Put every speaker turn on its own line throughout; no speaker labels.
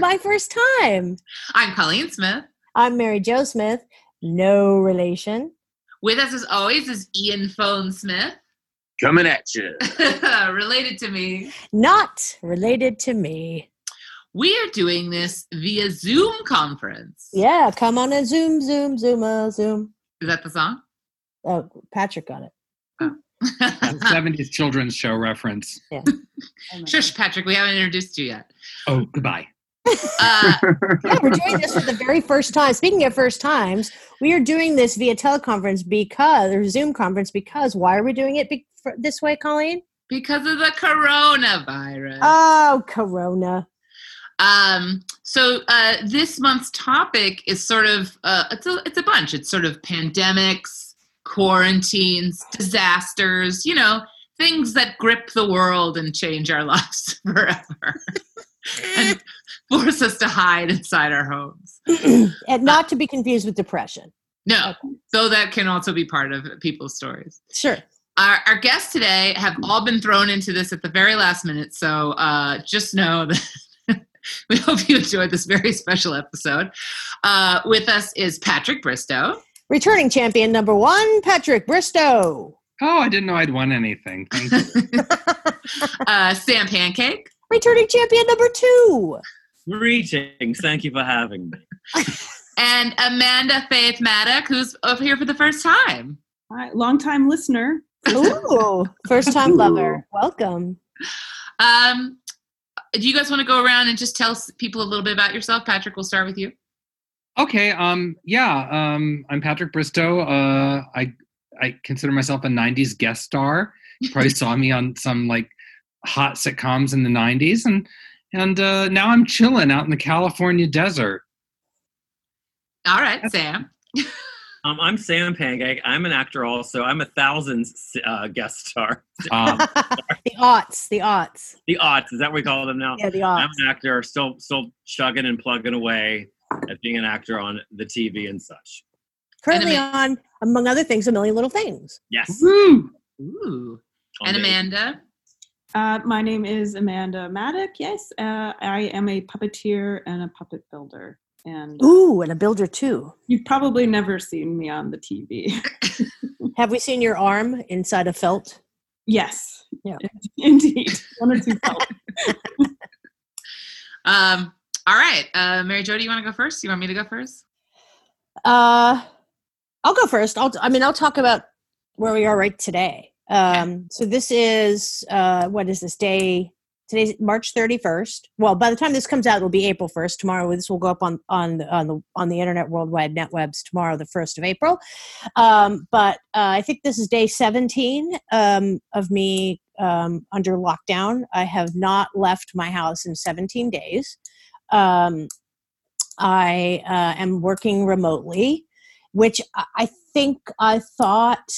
my first time.
I'm Colleen Smith.
I'm Mary Jo Smith. No relation.
With us, as always, is Ian Phone Smith.
Coming at you.
Related to me.
Not related to me.
We are doing this via Zoom conference.
Yeah, come on a Zoom, Zoom, Zoom, uh, Zoom.
Is that the song?
Oh, Patrick got it.
That 70s children's show reference.
Shush, Patrick, we haven't introduced you yet.
Oh, goodbye.
Uh,
Yeah, we're doing this for the very first time. Speaking of first times, we are doing this via teleconference because, or Zoom conference because, why are we doing it be- for, this way, Colleen?
because of the coronavirus.
Oh, Corona.
Um, so uh, this month's topic is sort of uh, it's a it's a bunch. It's sort of pandemics, quarantines, disasters. You know, things that grip the world and change our lives forever, and force us to hide inside our homes.
and not to be confused with depression.
No, though that can also be part of people's stories.
Sure.
Our, our guests today have all been thrown into this at the very last minute, so uh, just know that we hope you enjoyed this very special episode. Uh, with us is Patrick Bristow,
Returning champion number one, Patrick Bristow.
Oh, I didn't know I'd won anything. Thank you.
uh, Sam Pancake,
Returning champion number two.
Greetings. Thank you for having me.
and Amanda Faith Maddock, who's over here for the first time.
Hi, long-time listener.
Ooh, first time lover. Welcome.
Um, do you guys want to go around and just tell people a little bit about yourself? Patrick, we'll start with you.
Okay, um, yeah, um, I'm Patrick Bristow. Uh, I I consider myself a '90s guest star. You probably saw me on some like hot sitcoms in the '90s, and and uh, now I'm chilling out in the California desert.
All right, Sam.
Um, I'm Sam Pancake. I'm an actor also. I'm a thousands uh, guest star.
Um,
the aughts, the aughts.
The aughts, is that what we call them now?
Yeah, the aughts.
I'm an actor, still still chugging and plugging away at being an actor on the TV and such.
Currently
And
on, among other things, A Million Little Things.
Yes.
woo!
Ooh.
On
And
the-
Amanda.
Uh, my name is Amanda Maddock. Yes, uh, I am a puppeteer and a puppet builder. And
Ooh, and a builder too.
you've probably never seen me on the TV.
Have we seen your arm inside a felt?
yes.
Yeah.
Indeed. One or two felt.
Um, all right. Uh, Mary Jo, do you want to go first? You want me to go first?
Uh, I'll go first. I'll. I mean, I'll talk about where we are right today. Um, so this is uh, what is this day? Today's March thirty first. Well, by the time this comes out, it'll be April first. Tomorrow, this will go up on on the on the on the internet worldwide netwebs tomorrow, the first of April. Um, but uh, I think this is day seventeen um, of me um, under lockdown. I have not left my house in seventeen days. Um, I uh, am working remotely, which I think I thought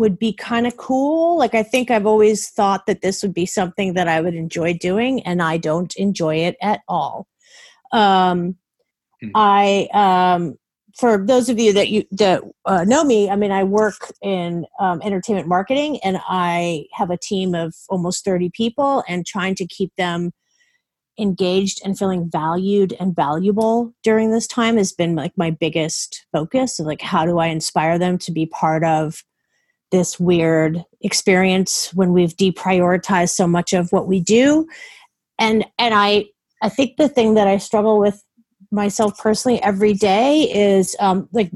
would be kind of cool. Like, I think I've always thought that this would be something that I would enjoy doing, and I don't enjoy it at all. Um,
Hmm.
I, um, for those of you that you that uh, know me, I mean, I work in um, entertainment marketing, and I have a team of almost thirty people, and trying to keep them engaged and feeling valued and valuable during this time has been like my biggest focus of like how do i inspire them to be part of this weird experience when we've deprioritized so much of what we do and and i i think the thing that i struggle with myself personally every day is um like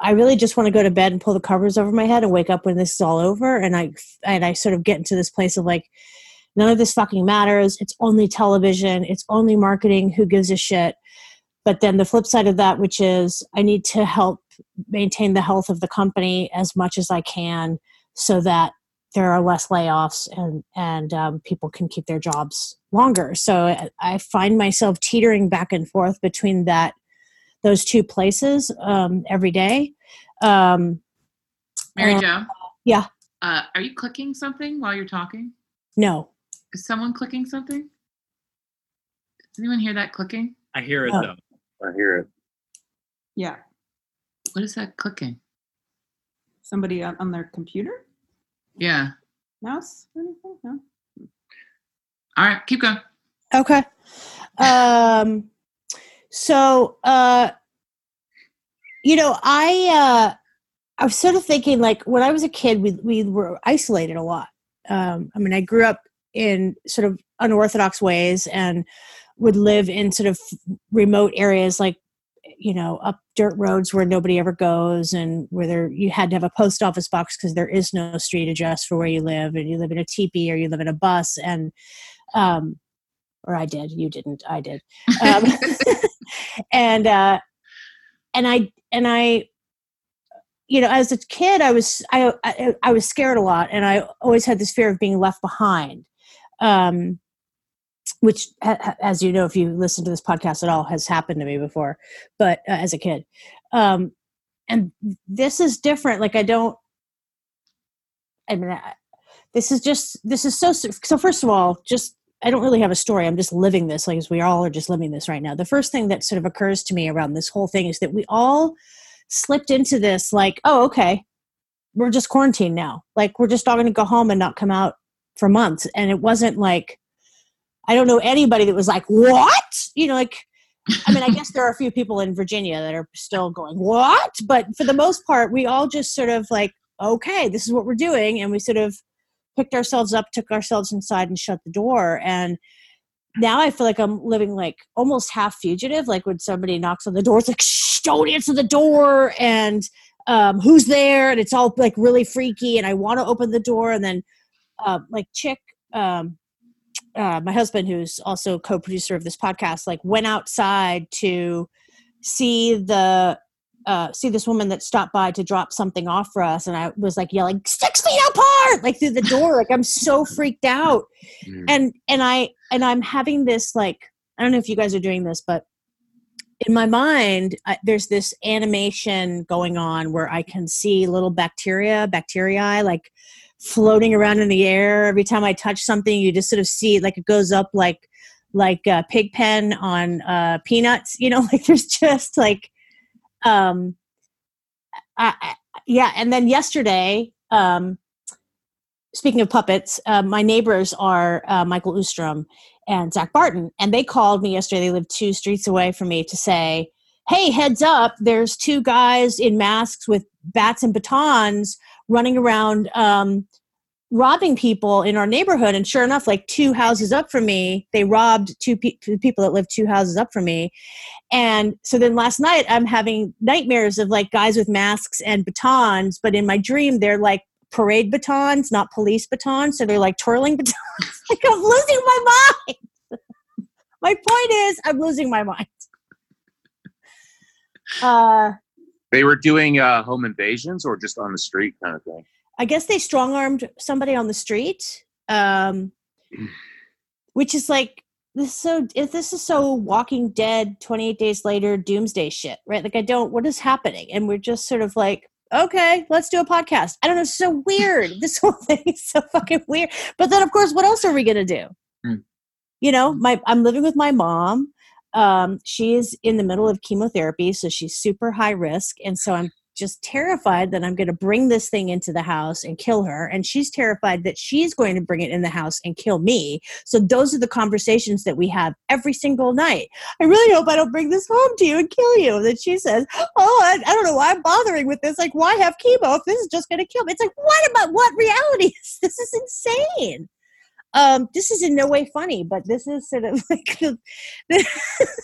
I really just want to go to bed and pull the covers over my head and wake up when this is all over. And I and I sort of get into this place of like, none of this fucking matters. It's only television. It's only marketing. Who gives a shit? But then the flip side of that, which is I need to help maintain the health of the company as much as I can, so that there are less layoffs and and um, people can keep their jobs longer. So I- I find myself teetering back and forth between that those two places um, every day. Um,
Mary
Uh,
Jo?
yeah.
Uh, are you clicking something while you're talking?
no,
Is someone clicking something? Does anyone hear that clicking?
I hear it
Oh.
though.
I hear it.
Yeah.
What is that clicking?
Somebody on, on their computer?
Yeah.
Mouse or anything? No?
All right, keep going.
Okay. Um so uh you know, I uh I was sort of thinking like when I was a kid we we were isolated a lot. Um I mean I grew up in sort of unorthodox ways and would live in sort of remote areas like you know up dirt roads where nobody ever goes and where there you had to have a post office box because there is no street address for where you live and you live in a teepee or you live in a bus and um or i did you didn't i did. Um, and uh and i and i you know as a kid i was I, I i was scared a lot and i always had this fear of being left behind. Um which as you know if you listen to this podcast at all has happened to me before but uh, as a kid. Um and this is different like i don't i mean I, this is just this is so so first of all just i don't really have a story. I'm just living this like as we all are just living this right now. The first thing that sort of occurs to me around this whole thing is that we all slipped into this like oh okay we're just quarantined now. Like we're just all going to go home and not come out for months. And it wasn't like I don't know anybody that was like, what? You know, like, I mean, I guess there are a few people in Virginia that are still going, what? But for the most part, we all just sort of like, okay, this is what we're doing. And we sort of picked ourselves up, took ourselves inside, and shut the door. And now I feel like I'm living like almost half fugitive. Like when somebody knocks on the door, it's like, shh, don't answer the door. And um, who's there? And it's all like really freaky. And I want to open the door. And then, uh, like, Chick, um, uh, my husband, who's also co-producer of this podcast, like went outside to see the uh, see this woman that stopped by to drop something off for us, and I was like yelling six feet apart, like through the door, like I'm so freaked out, mm. and and I and I'm having this like I don't know if you guys are doing this, but in my mind, I, there's this animation going on where I can see little bacteria, bacteria, like floating around in the air. Every time I touch something, you just sort of see it like it goes up like like a pig pen on uh, peanuts. You know, like there's just like, um, I, I, yeah. And then yesterday, um, speaking of puppets, uh, my neighbors are uh, Michael Ostrom and Zach Barton, and they called me yesterday. They live two streets away from me to say, "Hey, heads up! There's two guys in masks with bats and batons running around um, robbing people in our neighborhood. And sure enough, like two houses up from me, they robbed two, pe- people that live two houses up from me. And so then last night, I'm having nightmares of like guys with masks and batons, but in my dream, they're like parade batons, not police batons. So they're like twirling batons. like I'm losing my mind. my point is, I'm losing my mind.
Uh, they were doing uh, home invasions or just on the street kind of thing.
I guess they strong armed somebody on the street, um, which is like this. Is so if this is so Walking Dead, Twenty Eight Days Later, Doomsday shit, right? Like I don't. What is happening? And we're just sort of like, okay, let's do a podcast. I don't know. It's so weird. this whole thing is so fucking weird. But then, of course, what else are we gonna do? Mm. You know, my I'm living with my mom um, she is in the middle of chemotherapy, so she's super high risk. And so I'm just terrified that I'm going to bring this thing into the house and kill her. And she's terrified that she's going to bring it in the house and kill me. So those are the conversations that we have every single night. I really hope I don't bring this home to you and kill you. That she says, Oh, I, I, don't know why I'm bothering with this. Like, why have chemo if this is just going to kill me? It's like, what about what reality is this? is insane. Um, this is in no way funny, but this is sort of like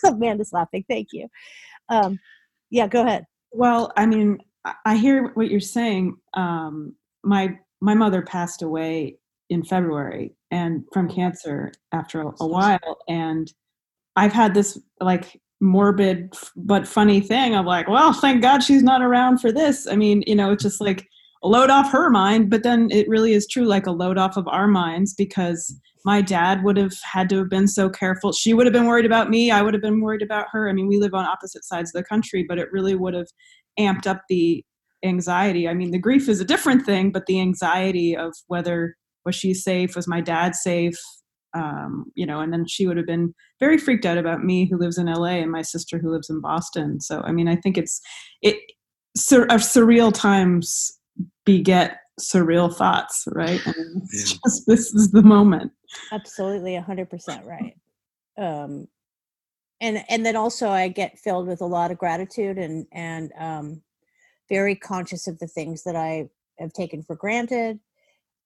Amanda's laughing. Thank you. Um, yeah, go ahead.
Well, I mean, I hear what you're saying. Um, my my mother passed away in February and from cancer after a, a while, and I've had this like morbid but funny thing of like, well, thank God she's not around for this. I mean, you know, it's just like load off her mind, but then it really is true, like a load off of our minds because my dad would have had to have been so careful. She would have been worried about me. I would have been worried about her. I mean, we live on opposite sides of the country, but it really would have amped up the anxiety. I mean, the grief is a different thing, but the anxiety of whether was she safe, was my dad safe, um, you know, and then she would have been very freaked out about me who lives in LA and my sister who lives in Boston. So, I mean, I think it's it sur- surreal times beget surreal thoughts, right? And it's
Yeah.
just this is the moment.
absolutely 100% right um and and then also i get filled with a lot of gratitude and and um very conscious of the things that i have taken for granted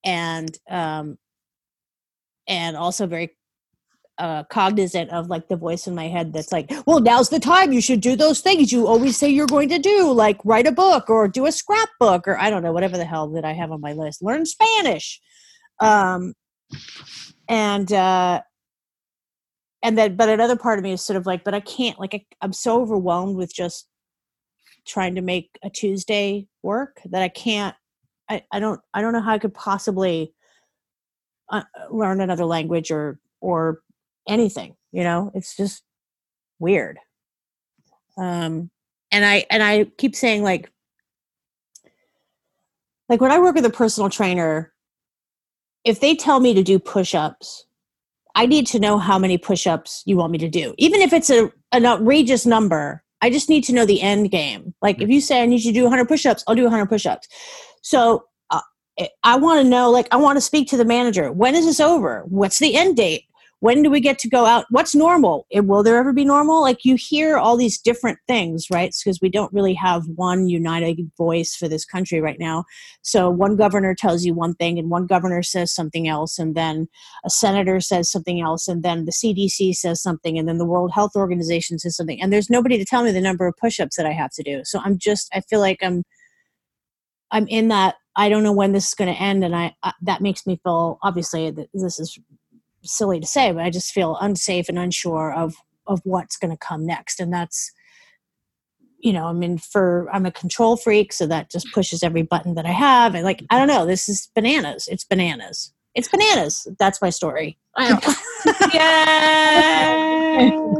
and um and also very uh cognizant of like the voice in my head that's like well now's the time. You should do those things you always say you're going to do like write a book or do a scrapbook or i don't know whatever the hell that i have on my list. Learn spanish. Um and uh and then but another part of me is sort of like but i can't like I, i'm so overwhelmed with just trying to make a tuesday work that i can't i, I don't i don't know how i could possibly uh, learn another language or or anything you know? It's just weird. Um and i and i keep saying like like when i work with a personal trainer if they tell me to do push-ups i need to know how many push-ups you want me to do. Even if it's a an outrageous number i just need to know the end game. Like if you say i need you to do 100 push-ups i'll do 100 push-ups. So uh, I- i want to know like i want to speak to the manager. When is this over? What's the end date when do we get to go out? What's normal? Will there ever be normal? Like you hear all these different things right? Because we don't really have one united voice for this country right now. So one governor tells you one thing and one governor says something else and then a senator says something else and then the cdc says something and then the world health organization says something and there's nobody to tell me the number of push-ups that i have to do. So i'm just i feel like i'm i'm in that i don't know when this is going to end and i, I that makes me feel obviously that this is silly to say but i just feel unsafe and unsure of of what's going to come next. And that's you know i mean for i'm a control freak so that just pushes every button that i have. And like i don't know this is bananas. It's bananas. It's bananas. That's my story.
Yeah.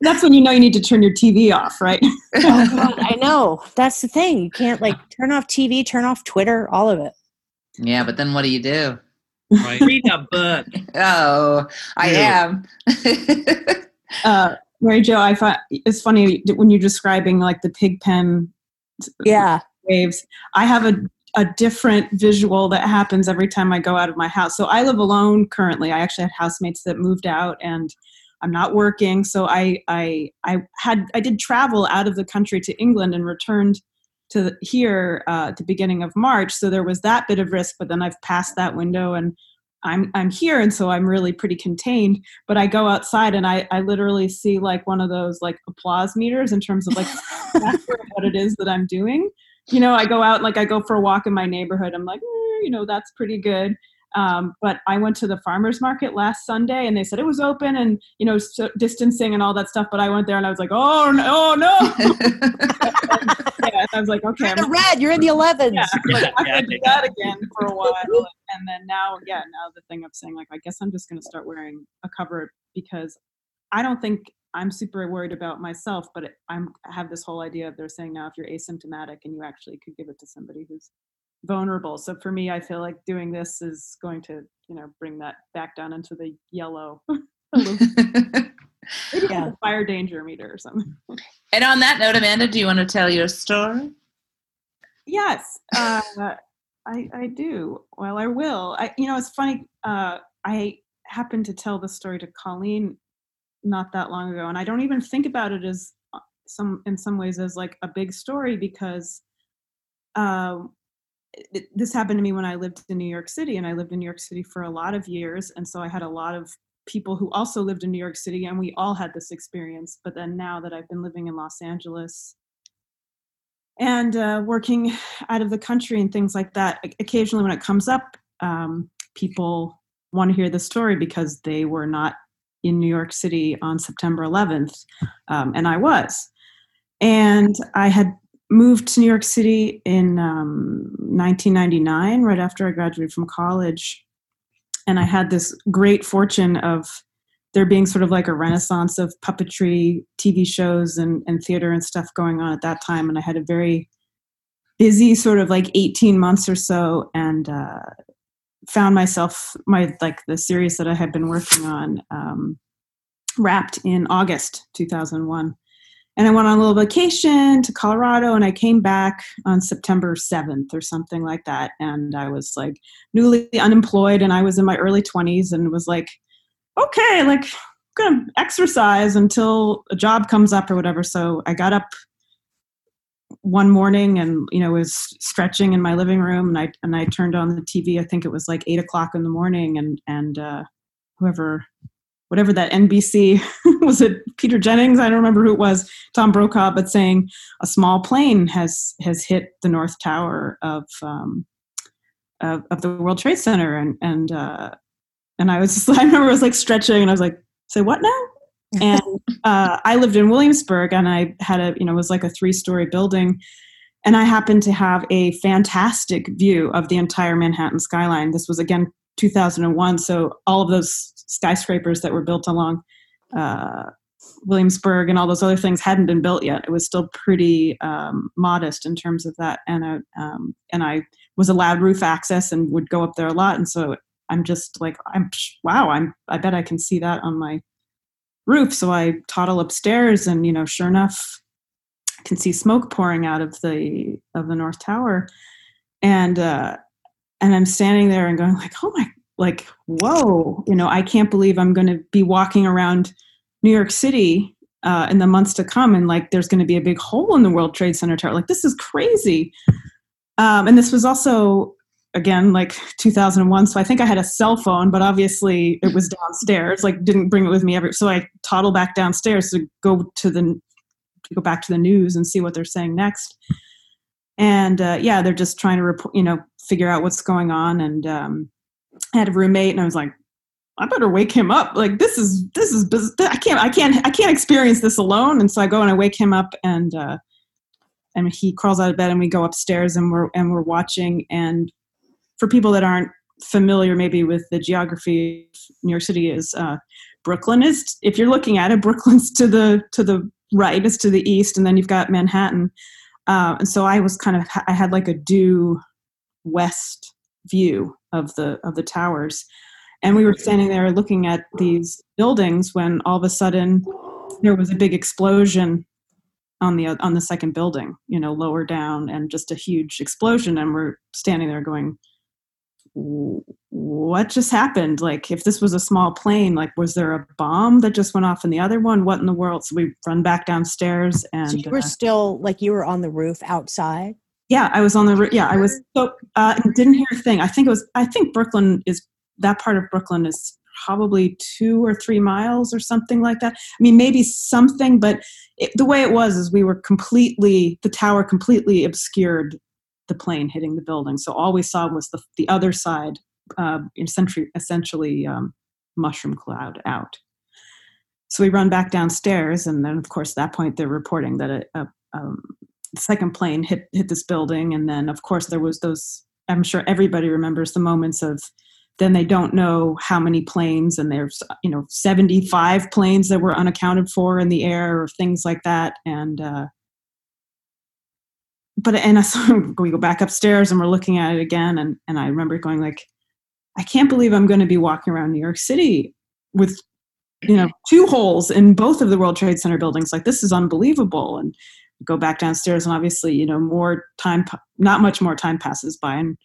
That's when you know you need to turn your TV off, right?
oh God, i know. That's the thing. You can't like turn off tv turn off twitter all of it.
Yeah, but then what do you do?
Right.
Read a book.
Oh, I
Yeah.
am.
Uh, Mary Jo, I find it's funny when you're describing like the pig pen
yeah
waves. I have a a different visual that happens every time I go out of my house. So I live alone currently. I actually have housemates that moved out and I'm not working. So I I I had I did travel out of the country to England and returned to here uh, at the beginning of March. So there was that bit of risk, but then I've passed that window and I'm I'm here and so I'm really pretty contained. But I go outside and I I literally see like one of those like applause meters in terms of like what it is that I'm doing. You know, I go out like I go for a walk in my neighborhood. I'm like, "Mm, you know, that's pretty good. Um, but I went to the farmers market last Sunday and they said it was open and you know so distancing and all that stuff. But I went there and I was like, oh no, oh no. yeah, and I was like, okay,
you're
I'm
in the red you're in the 11s
yeah, I'm like, I'm
Yeah,
gonna do that again for a while. And then now, yeah, now the thing of saying like, I guess I'm just gonna start wearing a cover because I don't think I'm super worried about myself, but it, I'm I have this whole idea of they're saying now if you're asymptomatic and you actually could give it to somebody who's vulnerable. So for me, I feel like doing this is going to, you know, bring that back down into the yellow. Maybe
Yeah.
a fire danger meter or something.
and on that note, Amanda, do you want to tell your story?
Yes, uh, I I do. Well, I will. I you know it's funny. Uh, I happened to tell the story to Colleen not that long ago, and I don't even think about it as uh, some in some ways as like a big story because um, this happened to me when I lived in New York City, and I lived in New York City for a lot of years, and so I had a lot of people who also lived in New York City, and we all had this experience. But then now that I've been living in Los Angeles and uh, working out of the country and things like that. Occasionally, when it comes up, um, people want to hear the story because they were not in New York City on September 11th, um, and I was. And I had moved to New York City in um, 1999, right after I graduated from college. And I had this great fortune of there being sort of like a renaissance of puppetry TV shows and, and theater and stuff going on at that time. And I had a very busy sort of like 18 months or so and uh, found myself, my like the series that I had been working on um, wrapped in August 2001. And I went on a little vacation to Colorado and I came back on September 7th or something like that. And I was like newly unemployed and I was in my early 20s and was like, okay, like I'm gonna exercise until a job comes up or whatever. So I got up one morning and you know was stretching in my living room and I and I turned on the TV. I think it was like eight o'clock in the morning and and uh, whoever whatever that NBC was it Peter Jennings? I don't remember who it was Tom Brokaw but saying a small plane has has hit the north tower of um, of, of the World Trade Center. And and uh, and I was just I remember I was like stretching and I was like say what now? And uh, I lived in Williamsburg and I had a you know it was like a three story building. And I happened to have a fantastic view of the entire Manhattan skyline. This was again 2001 so all of those skyscrapers that were built along uh, Williamsburg and all those other things hadn't been built yet. It was still pretty um, modest in terms of that, and I, um, and I was allowed roof access and would go up there a lot. And so I'm just like, I'm wow, I'm I bet I can see that on my roof. So I toddle upstairs, and you know, sure enough, I can see smoke pouring out of the of the north tower, and uh, and I'm standing there and going like, oh my like whoa you know i can't believe i'm going to be walking around new york city uh, in the months to come and like there's going to be a big hole in the world trade center tower. Like this is crazy. Um, and this was also again like 2001 so i think i had a cell phone but obviously it was downstairs like didn't bring it with me ever so i toddle back downstairs to go to the to go back to the news and see what they're saying next. And uh, yeah they're just trying to report you know figure out what's going on and um, I had a roommate and I was like, I better wake him up. Like this is this is I can't I can't I can't experience this alone. And so I go and I wake him up and uh, and he crawls out of bed and we go upstairs and we're and we're watching. And for people that aren't familiar maybe with the geography of New York City is uh, Brooklyn is if you're looking at it, Brooklyn's to the to the right, is to the east, and then you've got Manhattan. Uh, and so I was kind of I had like a due west view of the of the towers. And we were standing there looking at these buildings when all of a sudden there was a big explosion on the on the second building you know lower down and just a huge explosion. And we're standing there going what just happened? Like if this was a small plane like was there a bomb that just went off in the other one? What in the world? So we run back downstairs and
so you were uh, still like you were on the roof outside
yeah, I was on the yeah, I was so uh, didn't hear a thing. I think it was I think Brooklyn is that part of Brooklyn is probably two or three miles or something like that. I mean, maybe something, but it, the way it was is we were completely the tower completely obscured the plane hitting the building, so all we saw was the the other side, uh, essentially essentially um, mushroom cloud out. So we run back downstairs, and then of course at that point they're reporting that a, a um, second plane hit hit this building, and then of course there was those. I'm sure everybody remembers the moments of then they don't know how many planes and there's you know 75 planes that were unaccounted for in the air or things like that. And uh but and so we go back upstairs and we're looking at it again. And and i remember going like i can't believe i'm going to be walking around new york city with you know two holes in both of the world trade center buildings. Like this is unbelievable. And go back downstairs and obviously you know more time not much more time passes by and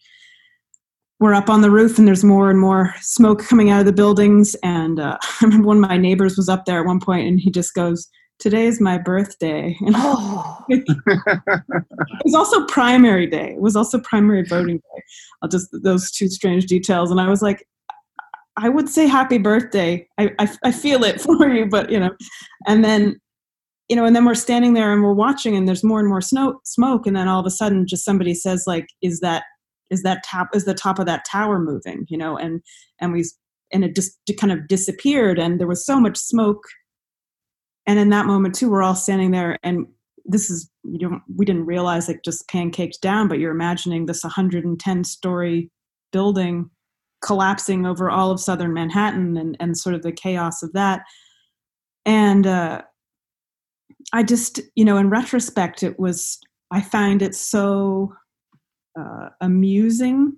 we're up on the roof and there's more and more smoke coming out of the buildings and uh, i remember one of my neighbors was up there at one point and he just goes today is my birthday. And oh. it was also primary day. It was also primary voting day. I'll just those two strange details. And i was like i would say happy birthday. I, I, I feel it for you but you know. And then you know, and then we're standing there and we're watching, and there's more and more snow, smoke, and then all of a sudden, just somebody says, like, "Is that is that top is the top of that tower moving?" You know, and and we and it just kind of disappeared, and there was so much smoke. And in that moment too, we're all standing there, and this is you don't we didn't realize it just pancaked down, but you're imagining this 110 story building collapsing over all of southern Manhattan, and and sort of the chaos of that. And uh, I just, you know, in retrospect, it was, I find it so uh, amusing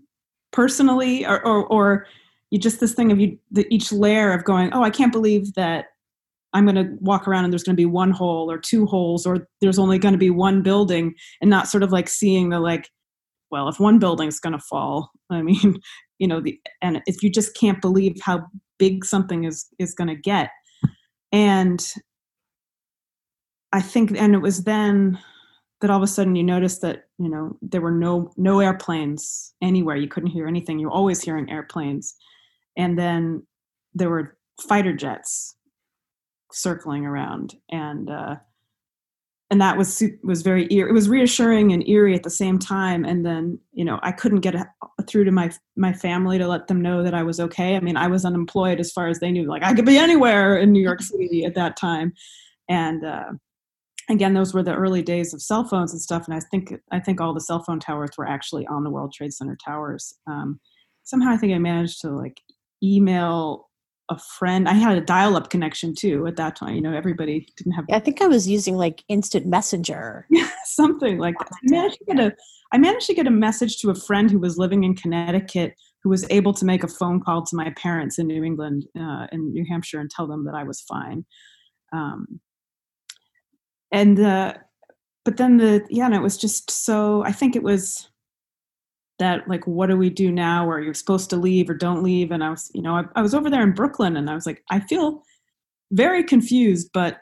personally, or, or, or you just this thing of you, the, each layer of going, oh, I can't believe that I'm going to walk around and there's going to be one hole or two holes or there's only going to be one building and not sort of like seeing the like well if one building's going to fall I mean you know the and if you just can't believe how big something is is going to get. And I think and it was then that all of a sudden you noticed that you know there were no no airplanes anywhere. You couldn't hear anything. You were always hearing airplanes. And then there were fighter jets circling around. And uh and that was was very eer- it was reassuring and eerie at the same time. And then you know i couldn't get a, through to my my family to let them know that i was okay. I mean i was unemployed as far as they knew like i could be anywhere in new york city at that time. And uh again those were the early days of cell phones and stuff and i think i think all the cell phone towers were actually on the world trade center towers um, somehow i think i managed to like email a friend i had a dial-up connection too at that time you know everybody didn't have
I think I was using like instant messenger.
something like that. I managed to get a I managed to get a message to a friend who was living in Connecticut who was able to make a phone call to my parents in New England uh, in New Hampshire and tell them that I was fine. Um, and uh, but then the yeah, and it was just so I think it was that like what do we do now or you're supposed to leave or don't leave? And i was you know I, I was over there in brooklyn and i was like i feel very confused but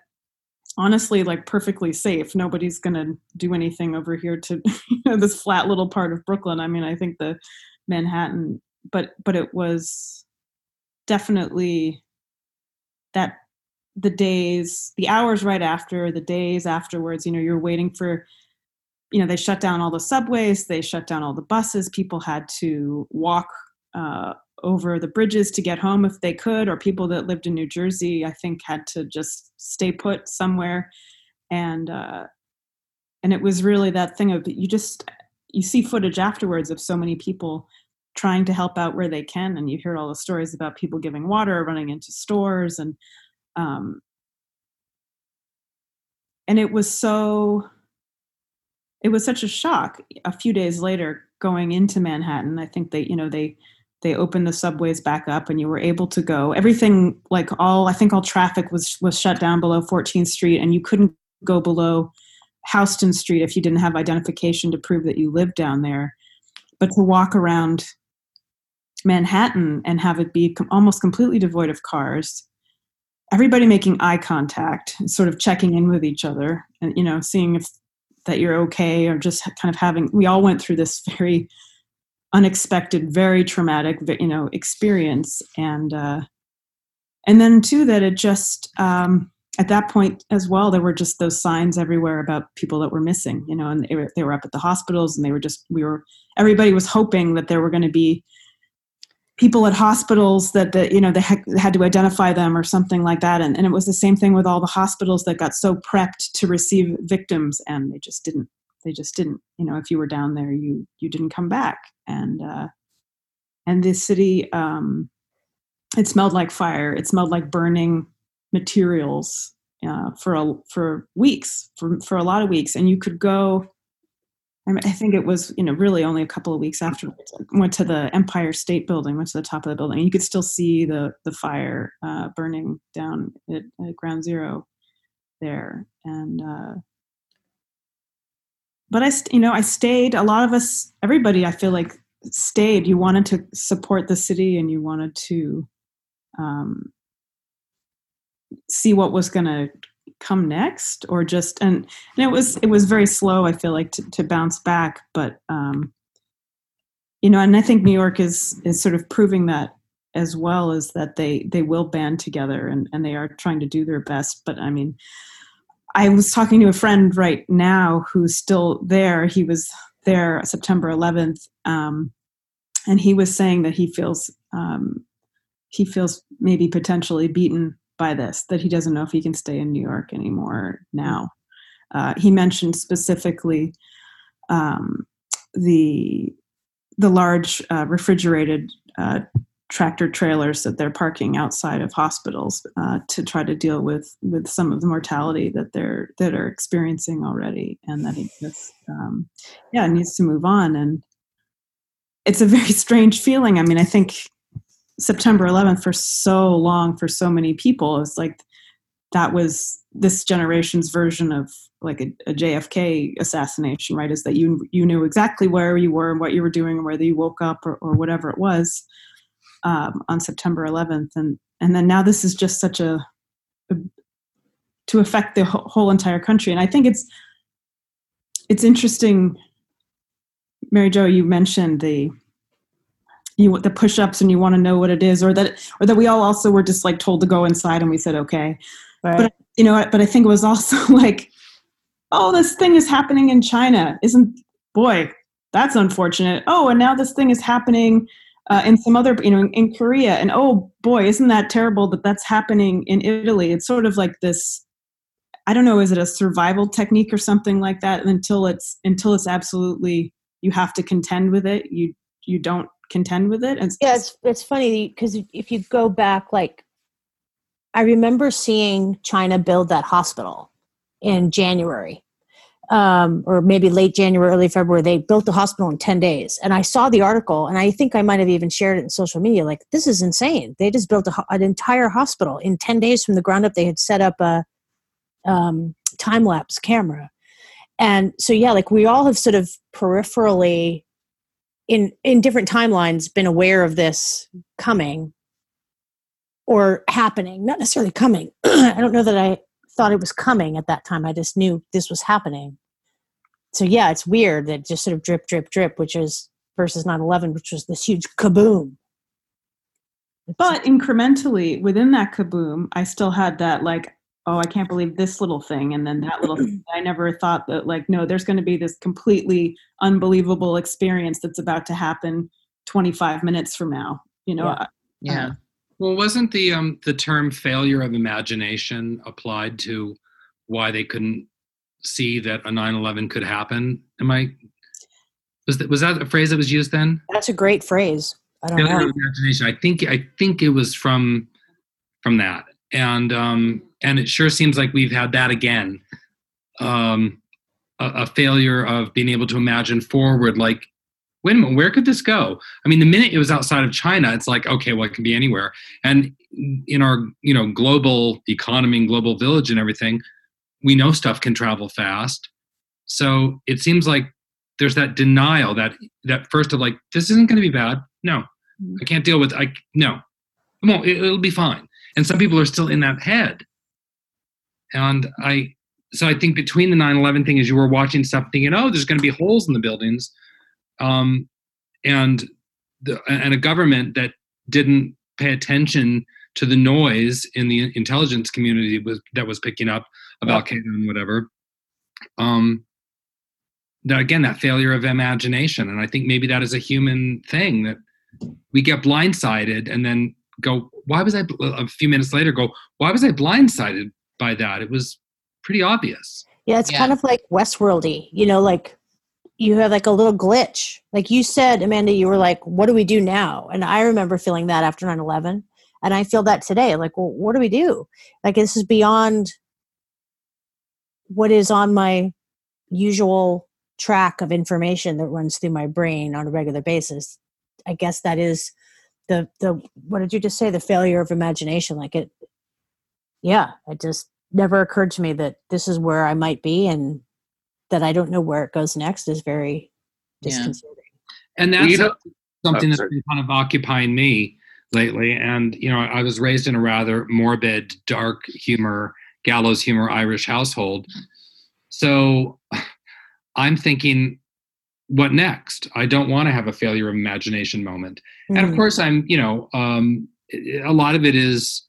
honestly like perfectly safe. Nobody's going to do anything over here to you know, this flat little part of brooklyn. I mean i think the manhattan but but it was definitely that the days the hours right after the days afterwards you know you're waiting for you know they shut down all the subways they shut down all the buses people had to walk uh, over the bridges to get home if they could or people that lived in new jersey i think had to just stay put somewhere. And uh, and it was really that thing of you just you see footage afterwards of so many people trying to help out where they can and you hear all the stories about people giving water running into stores and um, and it was so it was such a shock a few days later going into manhattan. I think they you know they they opened the subways back up and you were able to go. Everything like all i think all traffic was was shut down below 14th street and you couldn't go below houston street if you didn't have identification to prove that you lived down there. But to walk around manhattan and have it be com- almost completely devoid of cars everybody making eye contact sort of checking in with each other and you know seeing if that you're okay or just kind of having we all went through this very unexpected very traumatic you know experience. And uh and then too that it just um at that point as well there were just those signs everywhere about people that were missing you know and they were, they were up at the hospitals and they were just we were everybody was hoping that there were going to be people at hospitals that that you know they had, to identify them or something like that. And, and it was the same thing with all the hospitals that got so prepped to receive victims and they just didn't they just didn't you know if you were down there you you didn't come back. And uh and this city um it smelled like fire. It smelled like burning materials uh, for a, for weeks for for a lot of weeks. And you could go I, mean, I think it was you know really only a couple of weeks afterwards I went to the empire state building went to the top of the building. You could still see the the fire uh, burning down at, at ground zero there. And uh but i st- you know i stayed a lot of us everybody i feel like stayed. You wanted to support the city and you wanted to um see what was going to come next or just and, and it was it was very slow i feel like to, to bounce back but um you know and i think new york is is sort of proving that as well as that they they will band together and and they are trying to do their best but i mean i was talking to a friend right now who's still there. He was there september 11th um and he was saying that he feels um he feels maybe potentially beaten by this that he doesn't know if he can stay in New York anymore now. Uh, he mentioned specifically um, the the large uh, refrigerated uh, tractor trailers that they're parking outside of hospitals uh, to try to deal with with some of the mortality that they're that are experiencing already, and that he just um, yeah needs to move on. And it's a very strange feeling. I mean, I think September 11th for so long for so many people is like that was this generation's version of like a, a JFK assassination, right? Is that you you knew exactly where you were and what you were doing and whether you woke up or, or whatever it was um, on September 11th, and and then now this is just such a, a to affect the whole, whole entire country, and I think it's it's interesting. Mary Jo, you mentioned the you the push-ups and you want to know what it is or that or that we all also were just like told to go inside and we said okay.
Right.
but you know but i think it was also like oh this thing is happening in china. Isn't boy that's unfortunate. Oh and now this thing is happening uh, in some other you know in, in korea. And oh boy isn't that terrible that that's happening in italy? It's sort of like this i don't know is it a survival technique or something like that? Until it's until it's absolutely you have to contend with it you you don't contend with it? And
yeah it's it's funny because if you go back like i remember seeing china build that hospital in january um, or maybe late january early february. They built the hospital in 10 days. And i saw the article and i think i might have even shared it in social media like this is insane. They just built a, an entire hospital in 10 days from the ground up. They had set up a um, time lapse camera. And so yeah like we all have sort of peripherally in in different timelines been aware of this coming or happening not necessarily coming. I don't know that i thought it was coming at that time. I just knew this was happening. So yeah it's weird that just sort of drip drip drip which is versus 9-11 which was this huge kaboom.
But incrementally within that kaboom i still had that like oh i can't believe this little thing and then that little thing. i never thought that like no there's going to be this completely unbelievable experience that's about to happen 25 minutes from now you know
Yeah.
Yeah.
Well, wasn't the um the term failure of imagination applied to why they couldn't see that a 9/11 could happen? Am I was that was that a phrase that was used then?
that's a great phrase i don't
Failure
know
of imagination. I think I think it was from from that, and um and it sure seems like we've had that again. Um, a, a failure of being able to imagine forward, like wait a minute, where could this go? I mean, the minute it was outside of China, it's like, okay, well, it can be anywhere. And in our, you know, global economy and global village and everything, we know stuff can travel fast. So it seems like there's that denial, that that first of like, this isn't going to be bad. No, I can't deal with. I no, it won't. It, it'll be fine. And some people are still in that head. And I, so I think between the 9/11 thing, as you were watching stuff, thinking, oh, there's going to be holes in the buildings um, and the, and a government that didn't pay attention to the noise in the intelligence community was that was picking up about Qaeda and whatever. Um, that again, that failure of imagination, and I think maybe that is a human thing that we get blindsided and then go, "Why was I?" bl-" A few minutes later, go, "Why was I blindsided by that?" It was pretty obvious.
Yeah, it's
Yeah.
kind of like Westworldy. You know, like you have like a little glitch. Like you said, Amanda, you were like, what do we do now? And I remember feeling that after 9 11. And I feel that today. Like, well, what do we do? Like, this is beyond what is on my usual track of information that runs through my brain on a regular basis. I guess that is the, the, what did you just say? The failure of imagination. Like it, yeah, it just never occurred to me that this is where I might be and that I don't know where it goes next is very
Yeah.
disconcerting.
and that's
you know-
something
Oh,
that's
sorry.
been kind of occupying me lately and you know i was raised in a rather morbid dark humor gallows humor irish household so i'm thinking what next i don't want to have a failure of imagination moment and of
Mm.
course i'm you know um, a lot of it is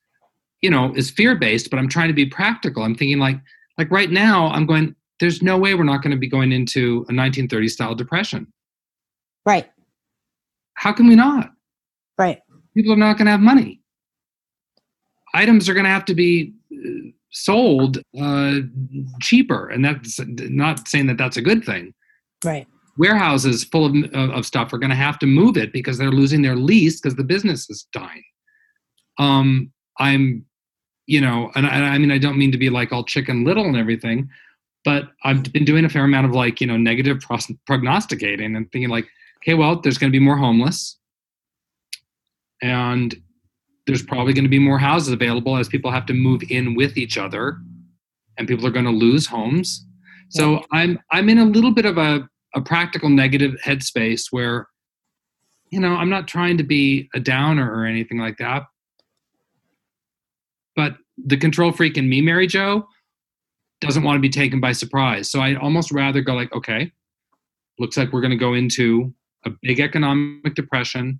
you know is fear based but i'm trying to be practical i'm thinking like like right now i'm going there's no way we're not going to be going into a 1930s style depression
Right,
how can we not
right.
people are not going to have money. Items are going to have to be uh, sold uh, cheaper, and that's not saying that that's a good thing.
Right.
Warehouses full of, of of stuff are going to have to move it because they're losing their lease because the business is dying. Um, I'm, you know, and I, I mean, I don't mean to be like all chicken little and everything, but I've been doing a fair amount of like, you know, negative prognosticating and thinking like, okay, well, there's going to be more homeless and there's probably going to be more houses available as people have to move in with each other and people are going to lose homes. So I'm I'm in a little bit of a, a practical negative headspace where you know, I'm not trying to be a downer or anything like that. But the control freak in me, Mary Jo, doesn't want to be taken by surprise. So I'd almost rather go like, okay, looks like we're going to go into a big economic depression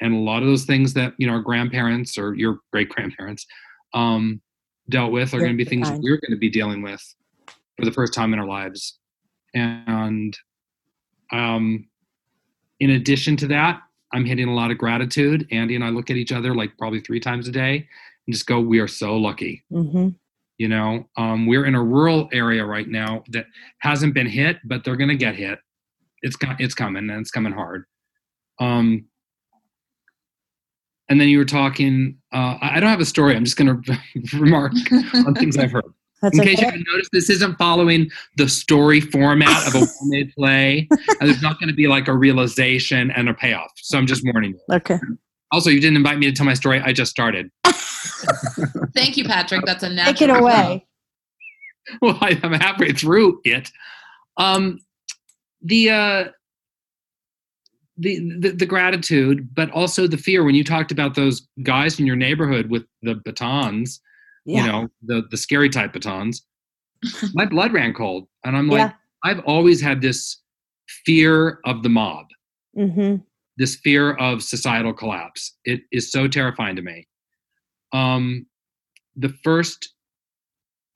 and a lot of those things that you know our grandparents or your great grandparents um, dealt with are going to be things we're going to be dealing with for the first time in our lives. And um, in addition to that i'm hitting a lot of gratitude. Andy and i look at each other like probably three times a day and just go we are so lucky.
Hmm
you know um, we're in a rural area right now that hasn't been hit but they're going to get hit. It's it's coming and it's coming hard. Um, and then you were talking uh, i don't have a story i'm just going to remark on things i've heard.
That's
in case you haven't noticed this isn't following the story format of a well-made play and there's not going to be like a realization and a payoff so i'm just warning you.
Okay.
Also you didn't invite me to tell my story i just started
Thank you, Patrick. That's a natural.
Take it away.
well, I, I'm halfway through it. Um, the, uh, the the the gratitude, but also the fear. When you talked about those guys in your neighborhood with the batons,
Yeah.
you know, the the scary type batons, my blood ran cold, and I'm like,
Yeah.
I've always had this fear of the mob,
hmm
this fear of societal collapse. It is so terrifying to me. Um, the first,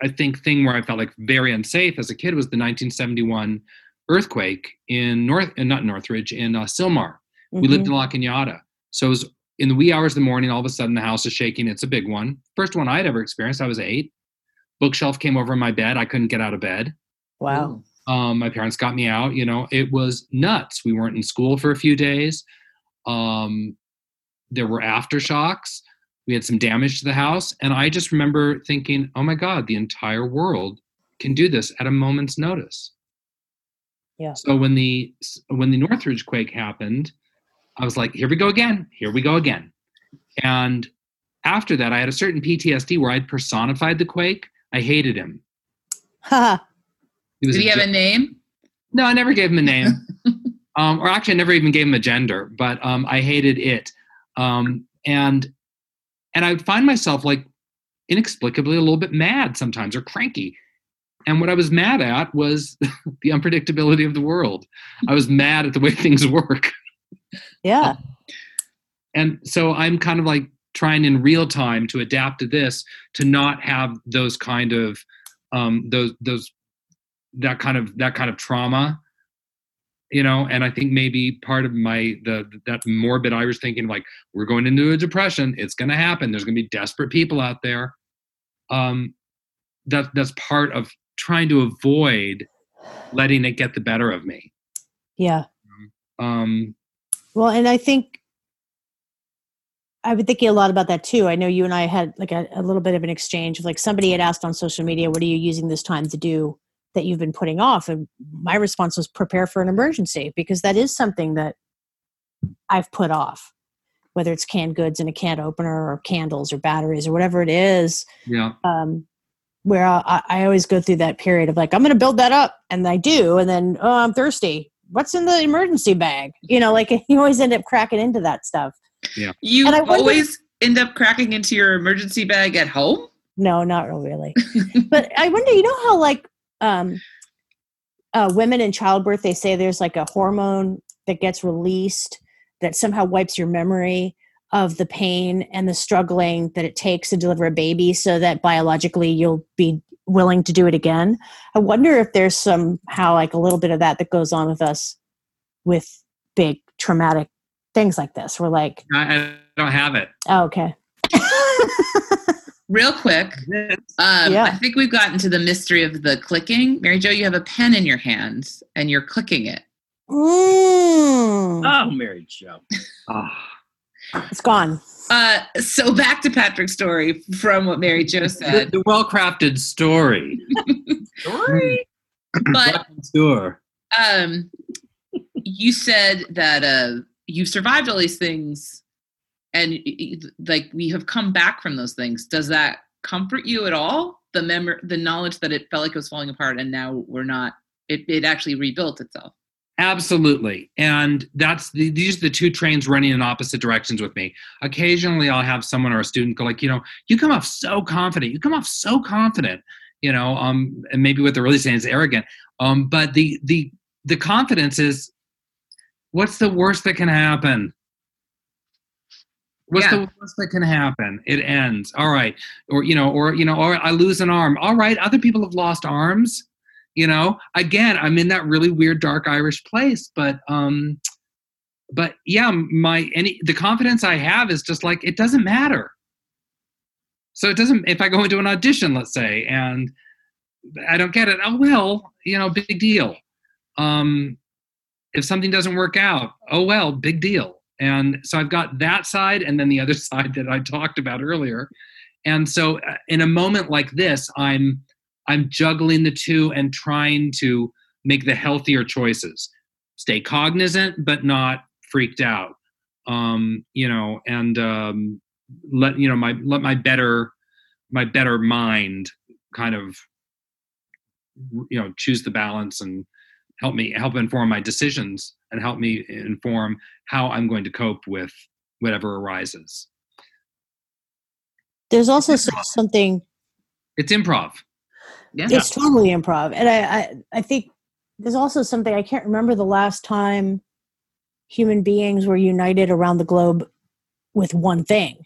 I think, thing where I felt like very unsafe as a kid was the 1971 earthquake in North, uh, not Northridge, in uh, Sylmar. We lived in La Cañada. So it was in the wee hours of the morning, all of a sudden the house is shaking. It's a big one. First one I'd ever experienced. I was eight. Bookshelf came over my bed. I couldn't get out of bed.
Wow.
Um, my parents got me out. You know, it was nuts. We weren't in school for a few days. Um, there were aftershocks. We had some damage to the house, and I just remember thinking, "Oh my God, the entire world can do this at a moment's notice."
Yeah.
So when the when the Northridge quake happened, I was like, "Here we go again. Here we go again." And after that, I had a certain PTSD where I'd personified the quake. I hated him.
Ha.
He was
Did he have
jerk.
a name?
No, I never gave him a name. um, or actually, I never even gave him a gender. But um, I hated it, um, and and I would find myself like inexplicably a little bit mad sometimes or cranky. And what I was mad at was the unpredictability of the world. I was mad at the way things work,
yeah.
and so I'm kind of like trying in real time to adapt to this to not have those kind of um, those those that kind of that kind of trauma you know and i think maybe part of my the that morbid irish thinking like we're going into a depression it's going to happen there's going to be desperate people out there um that that's part of trying to avoid letting it get the better of me
Yeah.
um
Well, and I think I've been thinking a lot about that too. I know you and I had like a, a little bit of an exchange of like somebody had asked on social media, what are you using this time to do that you've been putting off? And my response was prepare for an emergency because that is something that I've put off, whether it's canned goods and a can opener or candles or batteries or whatever it is.
yeah
Um, where I, I always go through that period of like, I'm going to build that up. And I do. And then, oh, I'm thirsty. What's in the emergency bag? You know, like you always end up cracking into that stuff. Yeah you wonder-
always end up cracking into your emergency bag at home.
No, not really. but I wonder, you know how like um, uh, women in childbirth, they say there's like a hormone that gets released that somehow wipes your memory of the pain and the struggling that it takes to deliver a baby so that biologically you'll be willing to do it again. I wonder if there's somehow like a little bit of that that goes on with us with big traumatic things like this. We're like,
i, I don't have it
oh, okay.
Real quick, um,
Yeah.
I think we've gotten to the mystery of the clicking. Mary Jo, you have a pen in your hands and you're clicking it.
Mm,
Oh, Mary Jo.
Ah.
it's gone.
Uh, so back to Patrick's story from what Mary Jo
the,
said.
the well-crafted story
Story.
But
sure
um, you said that uh, you've survived all these things and like we have come back from those things does that comfort you at all the mem- the knowledge that it felt like it was falling apart and now we're not it, it actually rebuilt itself
Absolutely. And that's the, these are the two trains running in opposite directions with me. Occasionally I'll have someone or a student go like, you know, you come off so confident. You come off so confident, you know, um, and maybe what they're really saying is arrogant. Um, but the the the confidence is what's the worst that can happen? What's
Yeah.
the worst that can happen? It ends. All right. Or you know, or you know, or I lose an arm. All right, other people have lost arms you know again i'm in that really weird dark irish place but um but yeah my any the confidence i have is just like it doesn't matter so it doesn't if i go into an audition let's say and i don't get it oh well you know big deal um if something doesn't work out oh well big deal and so i've got that side and then the other side that i talked about earlier and so uh, in a moment like this i'm I'm juggling the two and trying to make the healthier choices. Stay cognizant, but not freaked out. Um, you know, and um, let you know my let my better my better mind kind of you know choose the balance and help me help inform my decisions and help me inform how I'm going to cope with whatever arises.
There's also so- something
It's improv.
yeah
it's totally improv and I, I i think there's also something i can't remember the last time human beings were united around the globe with one thing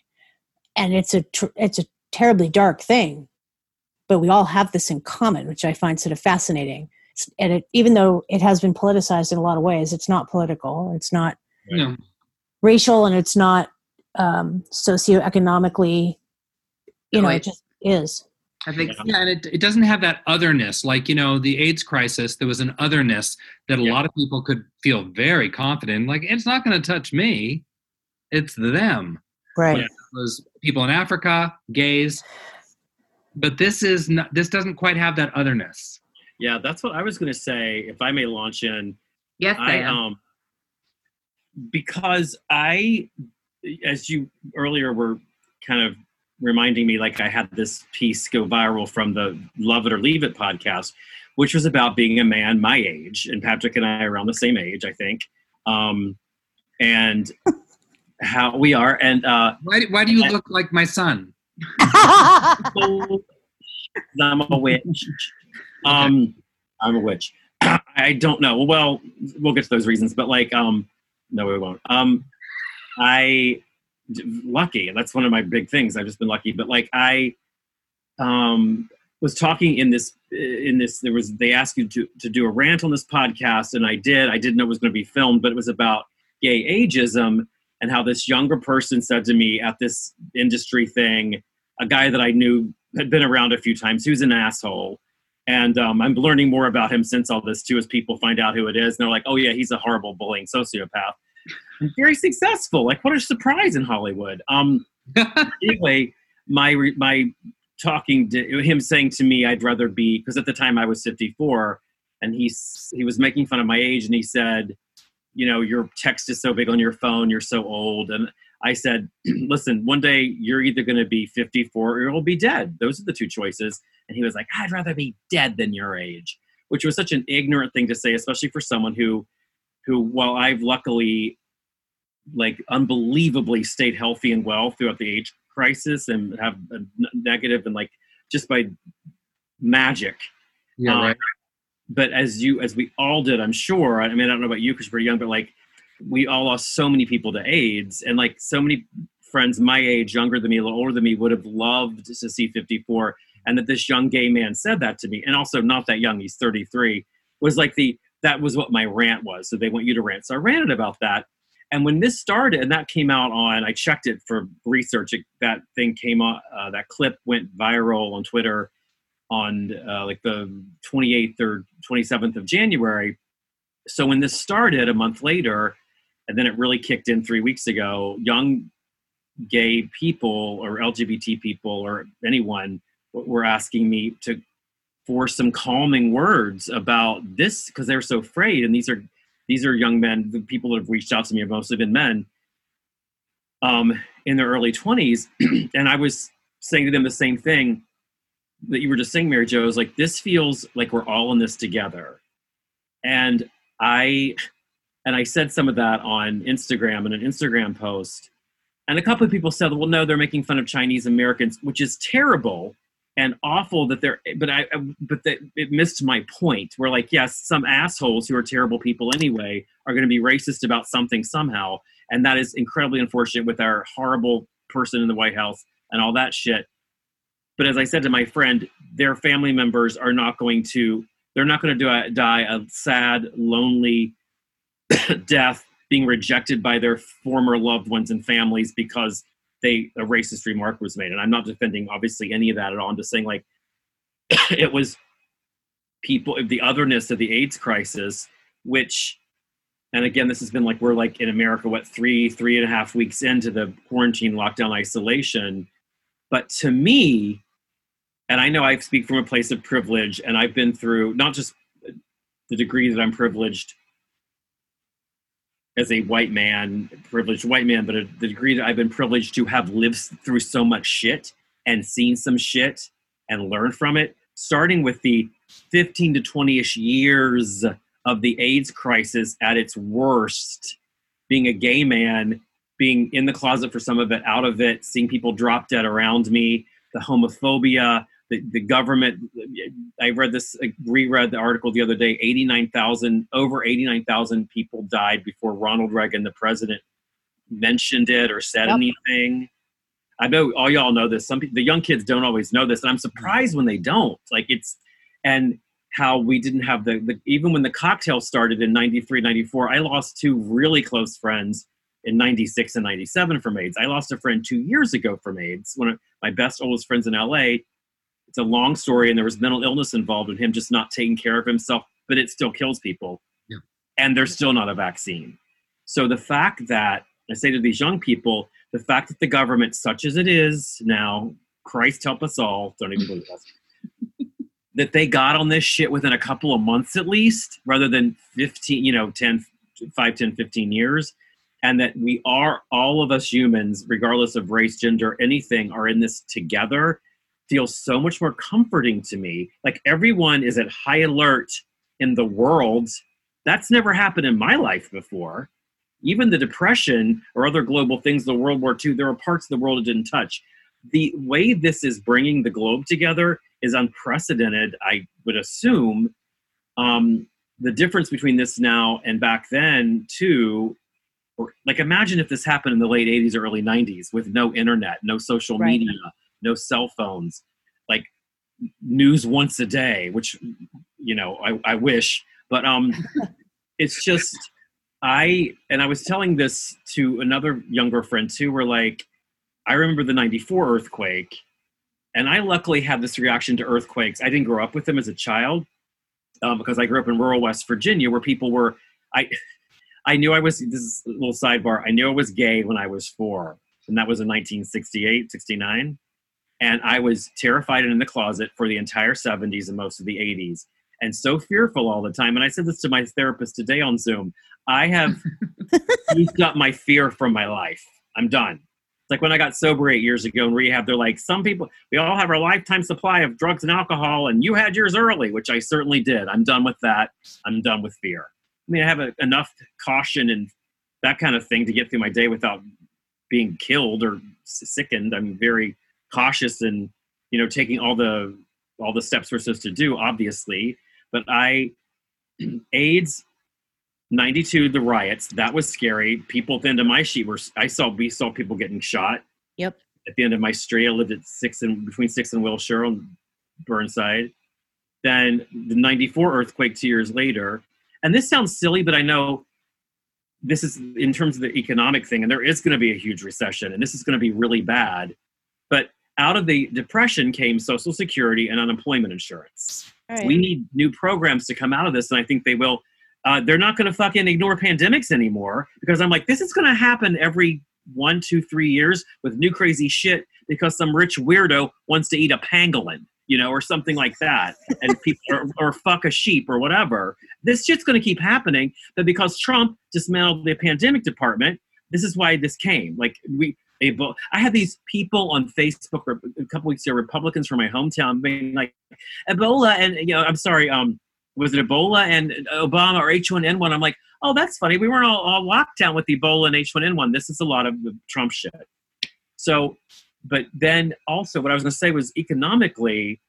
and it's a tr- it's a terribly dark thing but we all have this in common which i find sort of fascinating S- and it, even though it has been politicized in a lot of ways it's not political it's not
You know,
racial and it's not um, socioeconomically you know
Right.
it just is
i think
Yeah, and it, it doesn't have that otherness. Like, you know, the AIDS crisis, there was an otherness that a
Yeah.
lot of people could feel very confident. Like, it's not going to touch me, it's them.
right
Yeah.
It was people in Africa, gays. But this is not, this doesn't quite have that otherness.
Yeah, that's what I was going to say. If I may launch in,
yes
I
Dan.
um because I, as you earlier were kind of reminding me, like I had this piece go viral from the Love It or Leave It podcast, which was about being a man my age, and Patrick and I are around the same age, I think, um, and how we are, and uh,
Why, why do you look like my son?
I'm a witch. Um, I'm a witch. I don't know. Well, we'll get to those reasons, but like, um, no, we won't. Um, I lucky. That's one of my big things. I've just been lucky, but like, I um was talking in this in this. There was they asked you to to do a rant on this podcast, and I did. I didn't know it was going to be filmed, but it was about gay ageism and how this younger person said to me at this industry thing, a guy that I knew had been around a few times. He was an asshole. And um, I'm learning more about him since all this too, as people find out who it is. And they're like, oh, yeah, he's a horrible bullying sociopath. And very successful. Like, what a surprise in Hollywood. Um, anyway, my, my talking to him saying to me, I'd rather be, because at the time I was 54, and he's, he was making fun of my age, and he said, you know, your text is so big on your phone, you're so old. And I said, listen, one day you're either going to be 54 or you'll be dead. Those are the two choices. And he was like, I'd rather be dead than your age, which was such an ignorant thing to say, especially for someone who, who, while I've luckily, like, unbelievably stayed healthy and well throughout the age crisis and have a and like just by magic.
Yeah,
Um,
right.
But as you, as we all did, I'm sure. I mean, I don't know about you because you're young, but like, we all lost so many people to AIDS, and like so many friends my age, younger than me, a little older than me, would have loved to see 54. And that this young gay man said that to me, and also not that young, he's 33, was like the that was what my rant was. So they want you to rant. So I ranted about that. And when this started, and that came out on, I checked it for research. It, that thing came on, uh, that clip went viral on Twitter on uh, like the 28th or 27th of January. So when this started a month later, and then it really kicked in three weeks ago, young gay people or LGBT people or anyone were asking me to for some calming words about this because they're so afraid. And these are these are young men. The people that have reached out to me have mostly been men. um, in their early 20s. and I was saying to them the same thing that you were just saying, Mary Jo, is like, this feels like we're all in this together. And I, and I said some of that on Instagram in an Instagram post. And a couple of people said, well, no, they're making fun of Chinese Americans, which is terrible and awful that they're, but I, but that it missed my point. We're like, yes, some assholes who are terrible people anyway are going to be racist about something somehow. And that is incredibly unfortunate with our horrible person in the White House and all that shit. But as I said to my friend, their family members are not going to, they're not going to die a sad, lonely death being rejected by their former loved ones and families because they a racist remark was made. And I'm not defending obviously any of that at all. I'm just saying like it was people the otherness of the AIDS crisis, which and again this has been like we're like in America, what three, three and a half weeks into the quarantine lockdown isolation. But to me, and I know I speak from a place of privilege, and I've been through not just the degree that I'm privileged as a white man, privileged white man, but a, the degree that I've been privileged to have lived through so much shit and seen some shit and learned from it, starting with the 15 to 20 ish years of the AIDS crisis at its worst, being a gay man, being in the closet for some of it, out of it, seeing people drop dead around me, the homophobia, the, the government i read this I reread the article the other day 89000 over 89000 people died before ronald reagan the president mentioned it or said
Yep.
anything. I know all y'all know this. Some people the young kids don't always know this and i'm surprised when they don't. Like it's and how we didn't have the, the even when the cocktail started in 93 94 i lost two really close friends in 96 and 97 from aids. I lost a friend two years ago from aids one of my best oldest friends in la it's a long story and there was mental illness involved in him just not taking care of himself but it still kills people
Yeah.
and there's still not a vaccine so the fact that i say to these young people the fact that the government such as it is now christ help us all don't even believe us that they got on this shit within a couple of months at least rather than 15 you know 10 5 10 15 years and that we are all of us humans regardless of race gender anything are in this together feels so much more comforting to me. Like everyone is at high alert in the world. That's never happened in my life before. Even the depression or other global things the world war ii there are parts of the world it didn't touch. The way this is bringing the globe together is unprecedented i would assume. Um, the difference between this now and back then too or like imagine if this happened in the late 80s or early 90s with no internet no social
Right.
media no cell phones like news once a day which you know i, I wish but um it's just i and i was telling this to another younger friend too We're like i remember the 94 earthquake and i luckily had this reaction to earthquakes. I didn't grow up with them as a child um, because i grew up in rural west virginia where people were i i knew i was this is a little sidebar i knew i was gay when i was four and that was in 1968 69 and i was terrified and in the closet for the entire 70s and most of the 80s and so fearful all the time and i said this to my therapist today on zoom i have used up my fear from my life. I'm done. It's like when i got sober eight years ago in rehab they're like some people we all have our lifetime supply of drugs and alcohol and you had yours early which i certainly did. I'm done with that. I'm done with fear. I mean i have a, enough caution and that kind of thing to get through my day without being killed or sickened. I'm very cautious and you know taking all the all the steps we're supposed to do obviously. But i aids 92 the riots that was scary. People at the end of my sheet were i saw we saw people getting shot.
Yep.
at the end of my street i lived at six and between six and wilshire on burnside. Then the 94 earthquake two years later. And this sounds silly but i know this is in terms of the economic thing and there is going to be a huge recession and this is going to be really bad. But out of the depression came social security and unemployment insurance
Right.
we need new programs to come out of this and i think they will uh, they're not going to fucking ignore pandemics anymore because i'm like this is going to happen every one two three years with new crazy shit because some rich weirdo wants to eat a pangolin you know or something like that and people or, or fuck a sheep or whatever this shit's going to keep happening but because trump dismantled the pandemic department this is why this came. Like we, I had these people on Facebook a couple weeks ago, Republicans from my hometown, being like, Ebola, and you know, I'm sorry, um, was it Ebola and Obama or H1N1? I'm like, oh, that's funny. We weren't all, all locked down with Ebola and H1N1. This is a lot of the Trump shit. So, but then also, what I was going to say was economically,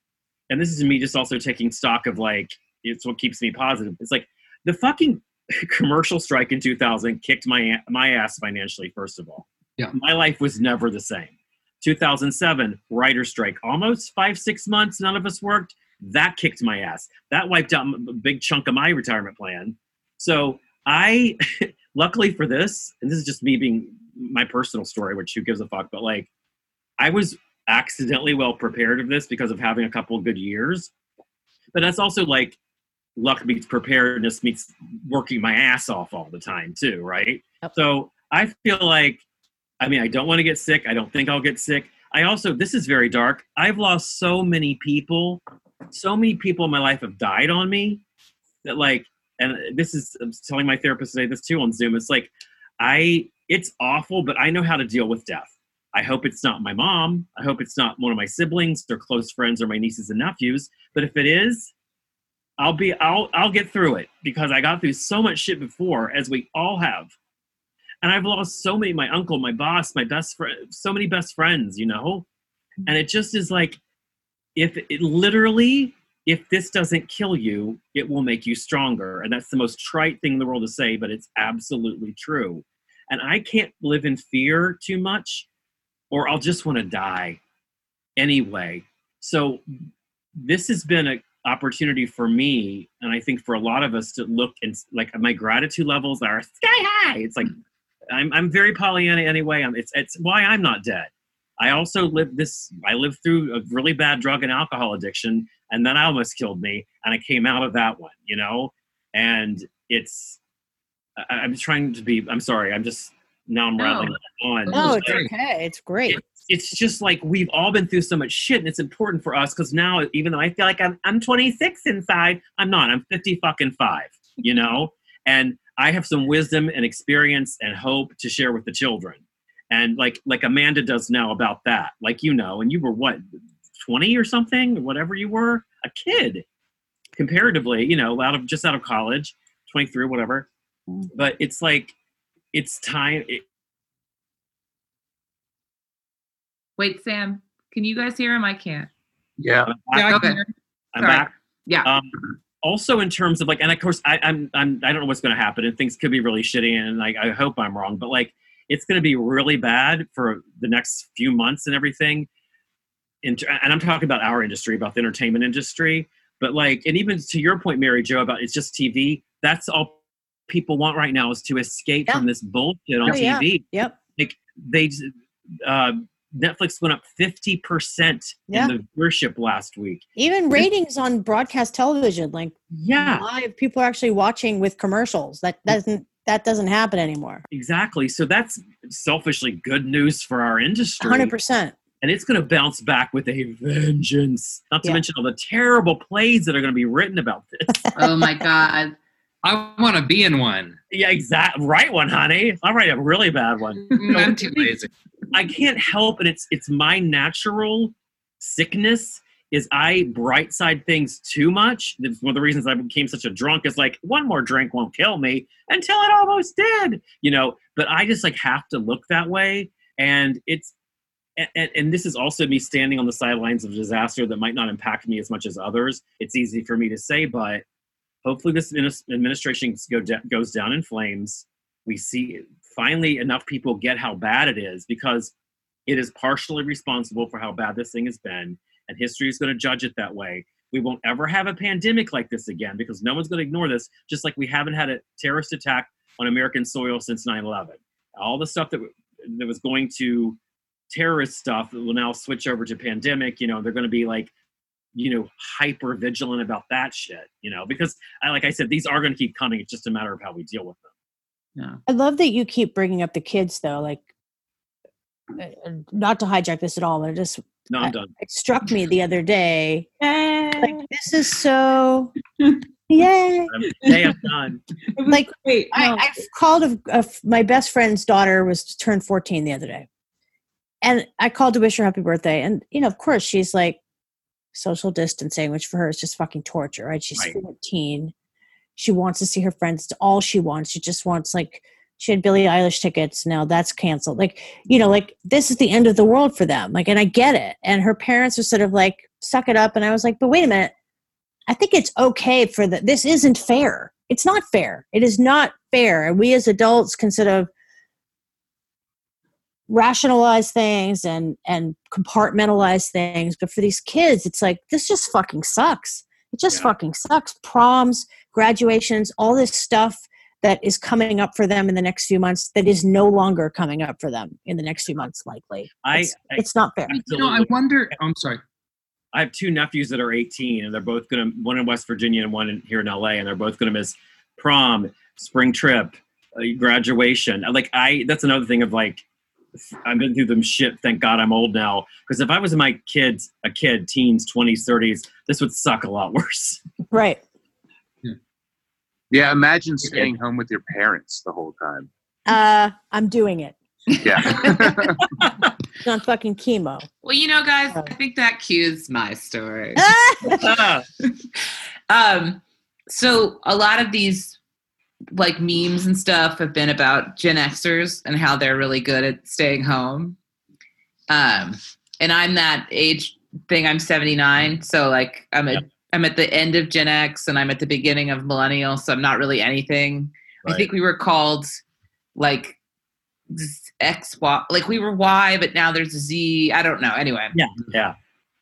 and this is me just also taking stock of like, it's what keeps me positive. It's like the fucking commercial strike in 2000 kicked my my ass financially. First of all,
Yeah.
my life was never the same. 2007 writer strike, almost five six months. None of us worked. That kicked my ass. That wiped out a big chunk of my retirement plan. So I, luckily for this, and this is just me being my personal story, which who gives a fuck, but like I was accidentally well prepared of this because of having a couple of good years. But that's also like luck meets preparedness meets working my ass off all the time too, right?
Yep.
So I feel like, I mean, I don't want to get sick. I don't think I'll get sick. I also, this is very dark. I've lost so many people. So many people in my life have died on me that like, and this is I'm telling my therapist today this too on Zoom. It's like, I, it's awful, but I know how to deal with death. I hope it's not my mom. I hope it's not one of my siblings or close friends or my nieces and nephews. But if it is, I'll be I'll I'll get through it because I got through so much shit before, as we all have. And I've lost so many my uncle, my boss, my best friend, so many best friends, you know? And it just is like if it literally if this doesn't kill you, it will make you stronger. And that's the most trite thing in the world to say, but it's absolutely true. And I can't live in fear too much, or I'll just want to die anyway. So this has been an opportunity for me, and I think for a lot of us to look and like my gratitude levels are sky high. It's like I'm I'm very Pollyanna anyway. I'm, it's it's why I'm not dead. I also lived this. I lived through a really bad drug and alcohol addiction, and then I almost killed me, and I came out of that one. You know, and it's. I, I'm trying to be. I'm sorry. I'm just now. I'm
No.
rattling on.
No,
It's like-
okay. It's great.
it's just like we've all been through so much shit and it's important for us because now even though i feel like I'm, I'm 26 inside i'm not i'm 50 fucking five you know and i have some wisdom and experience and hope to share with the children and like like amanda does now about that like you know and you were what 20 or something or whatever you were a kid comparatively you know out of just out of college 23 or whatever but it's like it's time it,
Wait, Sam, can you guys hear him? I can't.
Yeah.
Yeah, I
Okay.
can hear-
I'm
Sorry.
back.
Yeah.
Um, also, in terms of like, and of course, I, I'm, I'm, I don't know what's going to happen, and things could be really shitty, and like, I hope I'm wrong, but like, it's going to be really bad for the next few months and everything. In, and I'm talking about our industry, about the entertainment industry, but like, and even to your point, Mary Jo, about it's just TV. That's all people want right now is to escape
Yeah.
from this bullshit on
Oh, yeah.
TV.
Yep.
Like they, uh, Netflix went up 50%
Yeah.
in the viewership last week.
Even ratings on broadcast television, like
Yeah.
live, people are actually watching with commercials. That doesn't that doesn't happen anymore.
Exactly. So that's selfishly good news for our industry.
hundred percent.
And it's going to bounce back with a vengeance. Not to
Yeah.
mention all the terrible plays that are going to be written about this.
Oh my God.
I want to be in one.
yeah, exactly. Write one, honey. I'll write a really bad one.
Mm, I'm too lazy.
I can't help, and it's it's my natural sickness. Is I bright side things too much. That's one of the reasons I became such a drunk. Is like one more drink won't kill me until it almost did, you know. But I just like have to look that way, and it's and, and this is also me standing on the sidelines of disaster that might not impact me as much as others. It's easy for me to say, but hopefully this administration goes down in flames. We see finally enough people get how bad it is because it is partially responsible for how bad this thing has been, and history is going to judge it that way. We won't ever have a pandemic like this again because no one's going to ignore this, just like we haven't had a terrorist attack on American soil since 9 11. All the stuff that, that was going to terrorist stuff will now switch over to pandemic. You know, they're going to be like, you know, hyper vigilant about that shit, you know, because I, like I said, these are going to keep coming. It's just a matter of how we deal with them.
No.
I love that you keep bringing up the kids, though. Like, uh, uh, not to hijack this at all, but it just
No, I'm done.
it struck me the other day.
Yay.
Like, this is so Yay!
Hey, I'm done.
It was
Like,
great.
I,
No,
I called a, a, my best friend's daughter was turned 14 the other day. And I called to wish her happy birthday. And, you know, of course, she's like social distancing, which for her is just fucking torture, right? She's
Right.
14. She wants to see her friends. It's all she wants. She just wants, like, she had Billie Eilish tickets. Now that's canceled. Like, you know, like this is the end of the world for them. Like, and I get it. And her parents are sort of like, suck it up. And I was like, but wait a minute. I think it's okay for the, this isn't fair. It's not fair. It is not fair. And we as adults can sort of rationalize things and and compartmentalize things but for these kids it's like this just fucking sucks it just
Yeah.
fucking sucks proms graduations all this stuff that is coming up for them in the next few months that is no longer coming up for them in the next few months likely
I,
it's,
I
it's not fair
You know, I wonder. oh, I'm sorry.
I have two nephews that are 18, and they're both gonna one in West Virginia and one in, here in LA, and they're both gonna miss prom, spring trip, uh, graduation. Like I, that's another thing of like, I've been through them shit. Thank God I'm old now. Because if I was my kids, a kid, teens, 20s, 30s, this would suck a lot worse.
right
Yeah, imagine staying home with your parents the whole time.
uh i'm doing it
Yeah.
It's on fucking chemo
Well, you know, guys,
Oh.
I think that cues my story. Um, so a lot of these like memes and stuff have been about Gen Xers and how they're really good at staying home. Um, and I'm that age thing. I'm 79, so like I'm a
Yep.
I'm at the end of Gen X and I'm at the beginning of millennial, so I'm not really anything. I think we were called like z- X Y, like we were Y, but now there's a Z. I don't know. Anyway,
yeah, yeah.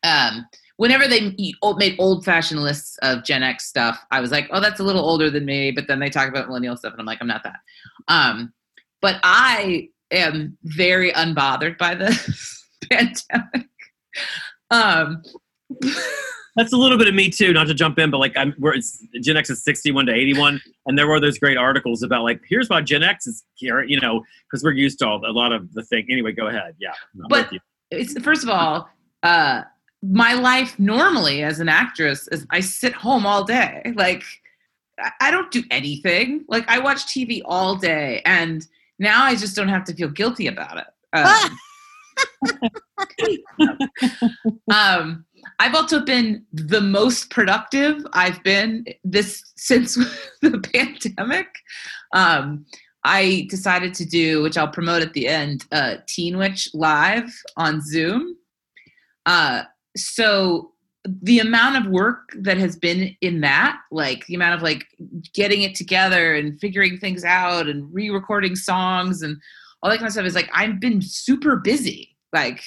um, whenever they o- made old fashioned lists of Gen X stuff, I was like, oh, that's a little older than me. But then they talk about millennial stuff, and I'm like, I'm not that. Um, but I am very unbothered by the pandemic. Um,
That's a little bit of me too. Not to jump in, but like I'm, we're it's, Gen X is 61 to 81, and there were those great articles about like here's why Gen X is here, you know, because we're used to all, a lot of the thing. Anyway, go ahead. Yeah, I'm
But- it's first of all, uh, my life normally as an actress is I sit home all day. Like I- don't do anything. Like I watch TV all day, and now I just don't have to feel guilty about it. Um, um, I've also been the most productive I've been this since the pandemic. Um, I decided to do, which I'll promote at the end, uh, Teen Witch live on Zoom. Uh, so the amount of work that has been in that, like the amount of like getting it together and figuring things out and re-recording songs and all that kind of stuff is like I've been super busy, like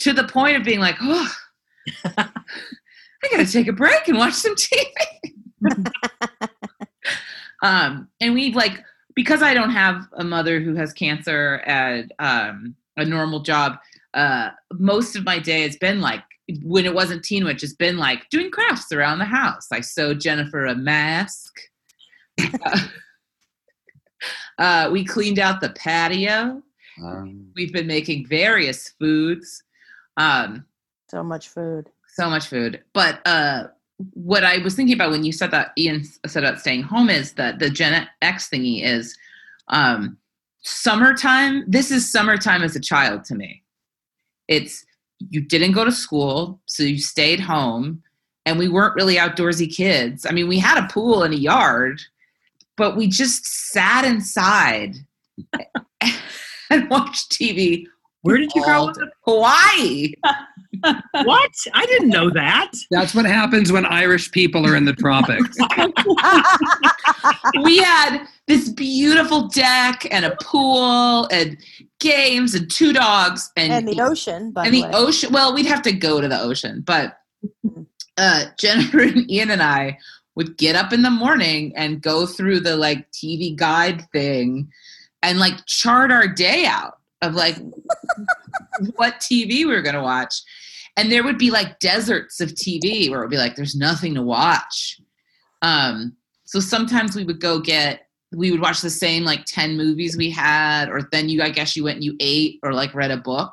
to the point of being like, oh, I gotta take a break and watch some TV. um, and we've like because I don't have a mother who has cancer and um, a normal job. Uh, most of my day has been like when it wasn't Teen Witch, it's been like doing crafts around the house. I sewed Jennifer a mask. uh, we cleaned out the patio.
Um,
We've been making various foods. Um,
so much food
so much food. But uh, what I was thinking about when you said that Ian said about staying home is that the Gen X thingy is um, summertime. This is summertime as a child to me. It's you didn't go to school, so you stayed home, and we weren't really outdoorsy kids. I mean, we had a pool and a yard, but we just sat inside and watched TV.
Where did you grow up?
Hawaii.
What? I didn't know that.
That's what happens when Irish people are in the tropics.
we had this beautiful deck and a pool and games and two dogs and,
and the ocean by
and
the
the ocean. Well, we'd have to go to the ocean, but uh, Jennifer and Ian and I would get up in the morning and go through the like TV guide thing and like chart our day out of like what TV we were gonna watch. And there would be like deserts of TV where it would be like there's nothing to watch. Um, so sometimes we would go get we would watch the same like 10 movies we had, or then you I guess you went and you ate or like read a book.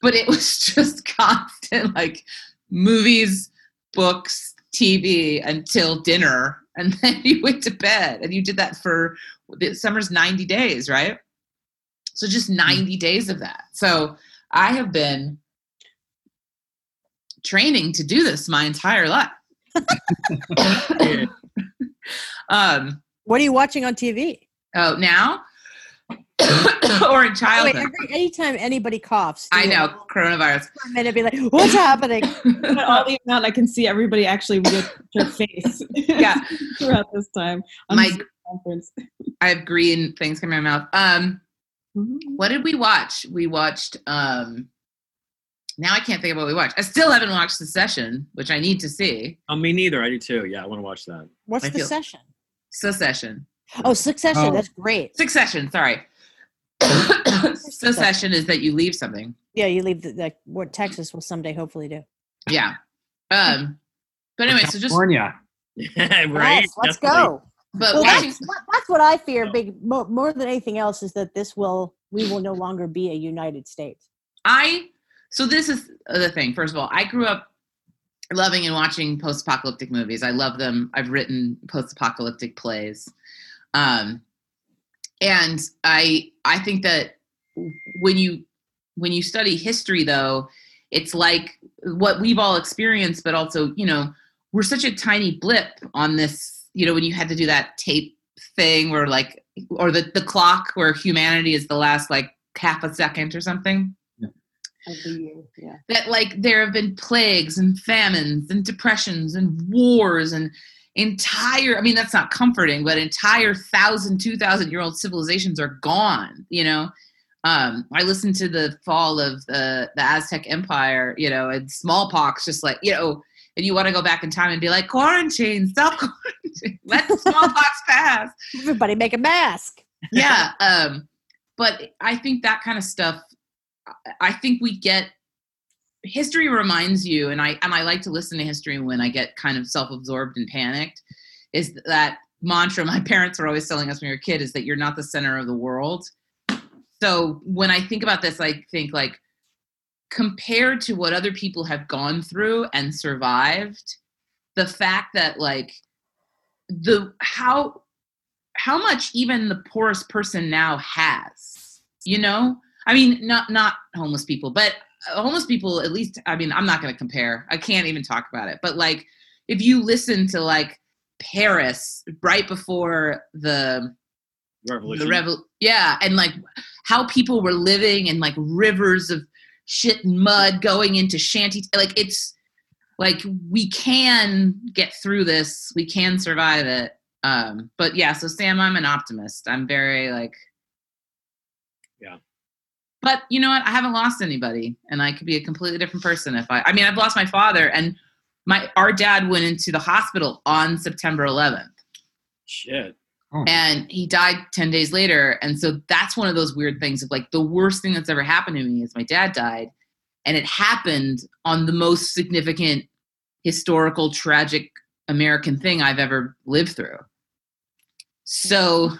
But it was just constant like movies, books, TV until dinner, and then you went to bed, and you did that for the summer's ninety days, right? So just ninety days of that. So I have been training to do this my entire life. Um,
What are you watching on TV?
oh, now or in
Wait,
childhood.
every, anytime anybody coughs,
I
do
know
it.
coronavirus.
For a minute, be like, "What's happening?"
But all the amount I can see everybody actually with their face.
Yeah.
throughout this time. on
My-
Zoom conference.
I have green things coming out of my mouth. Um,
Mhm.
what did we watch? We watched. Um, now I can't think of what we watched. I still haven't watched the session, which I need to see.
Oh, me neither. I do too. Yeah, I want to watch that.
What's
I
the
feel-
session?
Secession.
Oh, Succession.
Oh.
That's great.
Succession. Sorry. Secession is that you leave something.
Yeah, you leave the, the what Texas will someday hopefully do.
Yeah. Um. But anyway, so just
California.
right?
Yes, let's
Definitely.
go.
but
Well,
watching.
that's, what- that's what I fear. Big more, than anything else is that this will we will no longer be a United States.
I so this is the thing. First of all, I grew up loving and watching post-apocalyptic movies. I love them. I've written post-apocalyptic plays, um, and I I think that when you when you study history, though, it's like what we've all experienced, but also you know we're such a tiny blip on this. You know when you had to do that tape thing where like or the the clock where humanity is the last like half a second or something?
Yeah.
that like there have been plagues and famines and depressions and wars and entire i mean that's not comforting but entire thousand two thousand year old civilizations are gone you know? Um i listened to the fall of the the aztec empire you know and smallpox just like you know and you want to go back in time and be like quarantine self quarantine, let the smallpox pass
Everybody make a mask.
yeah um but i think that kind of stuff I- think we get history reminds you and i and i like to listen to history when i get kind of self-absorbed and panicked is that mantra my parents were always telling us when we were a kid is that you're not the center of the world so when i think about this i think like compared to what other people have gone through and survived the fact that like the how how much even the poorest person now has you know? I mean not not homeless people but homeless people at least i mean i'm not going to compare. I can't even talk about it. But like if you listen to like paris right before the
Revolution.
the yeah and like how people were living in like rivers of shit and mud going into shanty like it's like we can get through this we can survive it um but yeah so sam i'm an optimist i'm very like
Yeah.
but you know what i haven't lost anybody and i could be a completely different person if i i mean i've lost my father and my our dad went into the hospital on september 11th
Shit.
Oh.
and he died 10 days later. And so that's one of those weird things of like the worst thing that's ever happened to me is my dad died. And it happened on the most significant historical tragic american thing i've ever lived through. So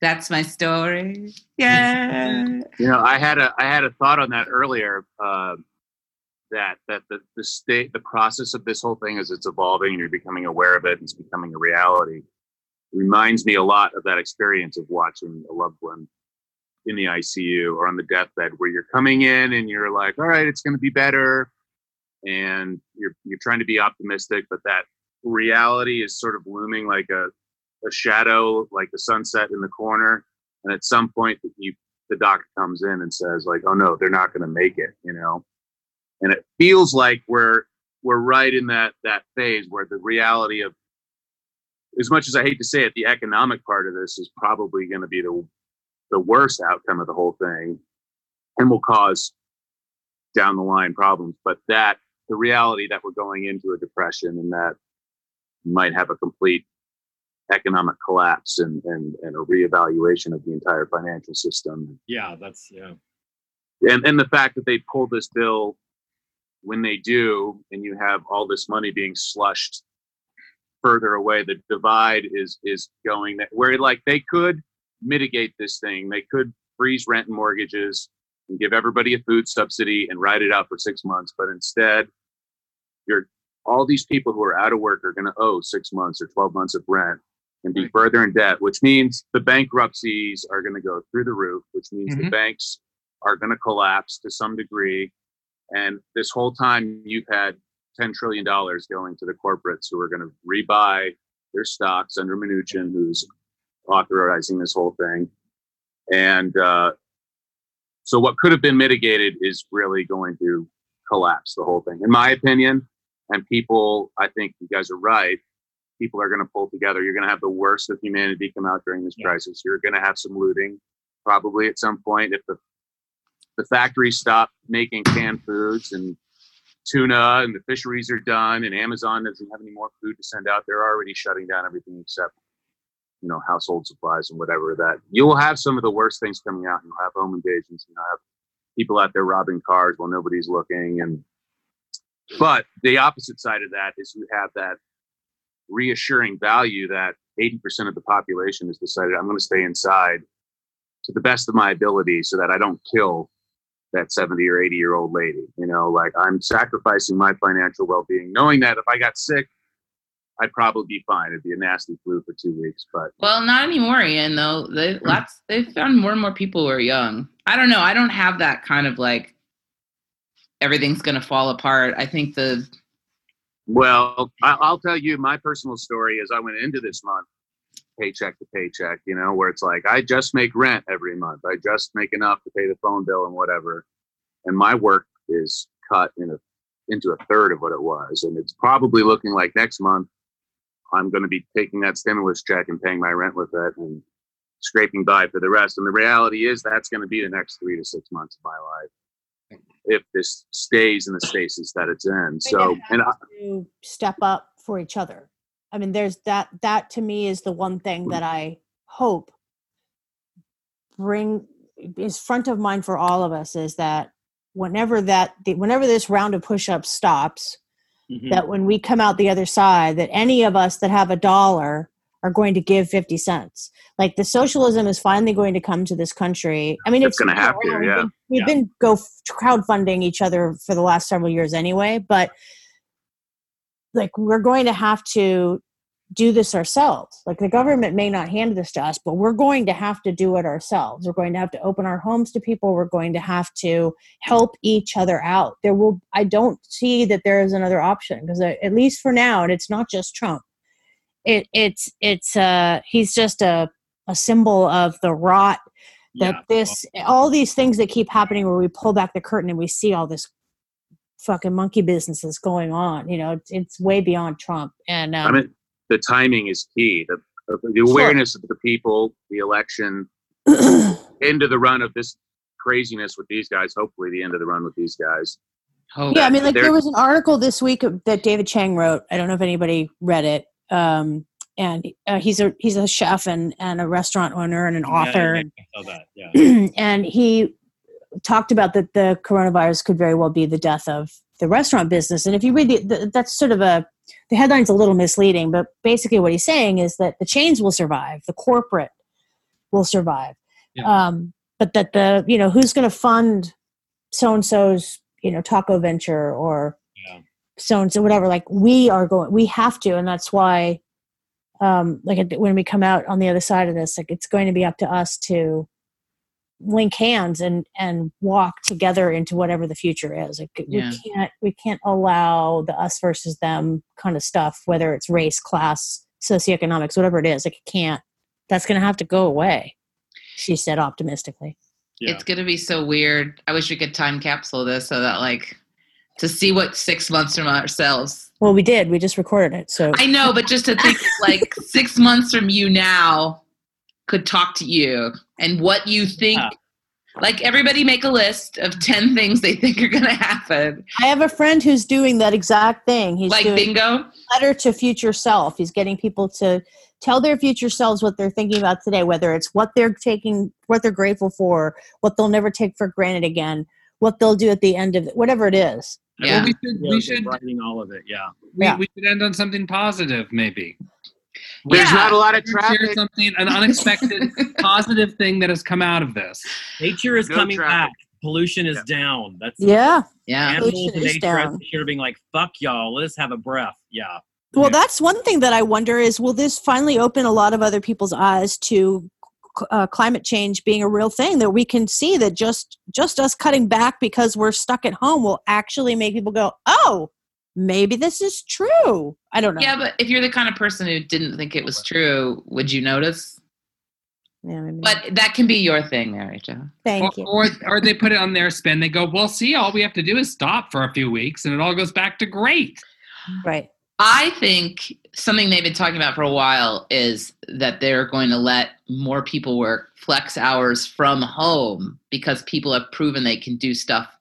that's my story. Yeah.
You know, I had a I had a thought on that earlier. Uh, that that the the state the process of this whole thing as it's evolving and you're becoming aware of it and it's becoming a reality reminds me a lot of that experience of watching a loved one in the ICU or on the deathbed where you're coming in and you're like, all right, it's going to be better, and you're you're trying to be optimistic, but that reality is sort of looming like a a shadow, like the sunset in the corner, and at some point you the doctor comes in and says like, oh no, they're not going to make it, you know, and it feels like we're we're right in that that phase where the reality of as much as I hate to say it, the economic part of this is probably going to be the the worst outcome of the whole thing and will cause down the line problems. But that the reality that we're going into a depression and that might have a complete economic collapse and, and, and a reevaluation of the entire financial system.
Yeah, that's yeah.
And, and the fact that they pulled this bill when they do, and you have all this money being slushed further away, the divide is is going that where like they could mitigate this thing. They could freeze rent and mortgages and give everybody a food subsidy and ride it out for six months. But instead, you're all these people who are out of work are going to owe six months or 12 months of rent and be
Right.
further in debt, which means the bankruptcies are going to go through the roof, which means the
Mhm.
banks are going to collapse to some degree. And this whole time, you've had $10 trillion going to the corporates who are going to rebuy their stocks under Mnuchin, who's authorizing this whole thing. And uh, so, what could have been mitigated is really going to collapse the whole thing, in my opinion. And people, I think you guys are right. People are going to pull together. You're going to have the worst of humanity come out during this
Yeah.
crisis. You're going to have some looting, probably at some point. If the the factories stop making canned foods and tuna and the fisheries are done and Amazon doesn't have any more food to send out, they're already shutting down everything except you know household supplies and whatever that you will have some of the worst things coming out. You'll have home invasions. You'll have people out there robbing cars while nobody's looking and but the opposite side of that is you have that reassuring value that 80% of the population has decided I'm going to stay inside to the best of my ability so that I don't kill that 70 or 80 year old lady. You know, like I'm sacrificing my financial well being, knowing that if I got sick, I'd probably be fine. It'd be a nasty flu for two weeks, but
Well, not anymore, Ian. Though they mm-hmm. lots they've found more and more people who are young. I don't know. I don't have that kind of like everything's gonna fall apart. I think the
Well, I- I'll tell you my personal story as I went into this month, paycheck to paycheck, you know, where it's like I just make rent every month. I just make enough to pay the phone bill and whatever. And my work is cut in a, into a third of what it was. And it's probably looking like next month I'm going to be taking that stimulus check and paying my rent with it and scraping by for the rest. And the reality is that's going to be the next three to six months of my life if this stays in the stasis that it's in. So, and I,
to step up for each other. I mean, there's that. That to me is the one thing that I hope bring is front of mind for all of us is that whenever that the, whenever this round of push-ups stops,
Mhm.
that when we come out the other side, that any of us that have a dollar are going to give 50 cents. Like the socialism is finally going to come to this country. I mean,
It's
it's,
have to.
We've
yeah.
We've
Yeah.
been go crowdfunding each other for the last several years anyway, but like we're going to have to do this ourselves. Like the government may not hand this to us, but we're going to have to do it ourselves. We're going to have to open our homes to people. We're going to have to help each other out. There will I don't see that there is another option because at least for now, and it's not just Trump. It it's it's uh he's just a a symbol of the rot that
Yeah.
this all these things that keep happening where we pull back the curtain and we see all this fucking monkey business that's going on. You know, it's, it's way beyond Trump. And um,
I mean, the timing is key. The, the awareness of the people, the election, into the run of this craziness with these guys. Hopefully, the end of the run with these guys.
hope.
yeah, I mean, like
There-
there was an article this week that David Chang wrote. I don't know if anybody read it. Um, and uh, he's a he's a chef and, and a restaurant owner and an
Yeah,
author.
yeah, I saw that. Yeah.
and he talked about that the coronavirus could very well be the death of the restaurant business. And if you read the, the that's sort of a the headline's a little misleading, but basically what he's saying is that the chains will survive, the corporate will survive,
Yeah.
um, but that the you know who's going to fund so and so's you know taco venture or so and so whatever. Like we are going, we have to, and that's why. Um, like when we come out on the other side of this, like it's going to be up to us to link hands and and walk together into whatever the future is like
Yeah.
we can't we can't allow the us versus them kind of stuff whether it's race class socioeconomics whatever it is like it can't that's going to have to go away she said optimistically
Yeah.
It's gonna be so weird. I wish we could time capsule this so that like to see what six months from ourselves.
well we did we just recorded it so
I know, but just to think like six months from you now could talk to you and what you think.
Yeah.
Like everybody make a list of ten things they think are gonna happen.
i have a friend who's doing that exact thing he's
like
doing
bingo.
letter to future self. He's getting people to tell their future selves what they're thinking about today, whether it's what they're taking, what they're grateful for, what they'll never take for granted again, what they'll do at the end of it, whatever it is.
Yeah.
Well, we should
Yeah,
we should
writing all of it. Yeah.
we,
Yeah.
we should end on something positive, maybe.
There's
Yeah.
not a lot of traffic.
Share
traffic.
something, an unexpected positive thing that has come out of this.
Nature is
No
coming
traffic.
back. pollution is
Yeah.
down. That's
Yeah.
Yeah.
animals
Pollution
and
is
nature
down.
are being like, fuck y'all, let us have a breath. Yeah.
Well,
Yeah.
that's one thing that I wonder is will this finally open a lot of other people's eyes to uh, climate change being a real thing that we can see that just just us cutting back because we're stuck at home will actually make people go, "Oh, maybe this is true." I don't know.
Yeah, but if you're the kind of person who didn't think it was true, would you notice?
Yeah, maybe.
But that can be your thing, Mary Jo.
thank
or,
you.
or or they put it on their spin. They go, well, see, all we have to do is stop for a few weeks, and it all goes back to great.
right.
I think something they've been talking about for a while is that they're going to let more people work flex hours from home because people have proven they can do stuff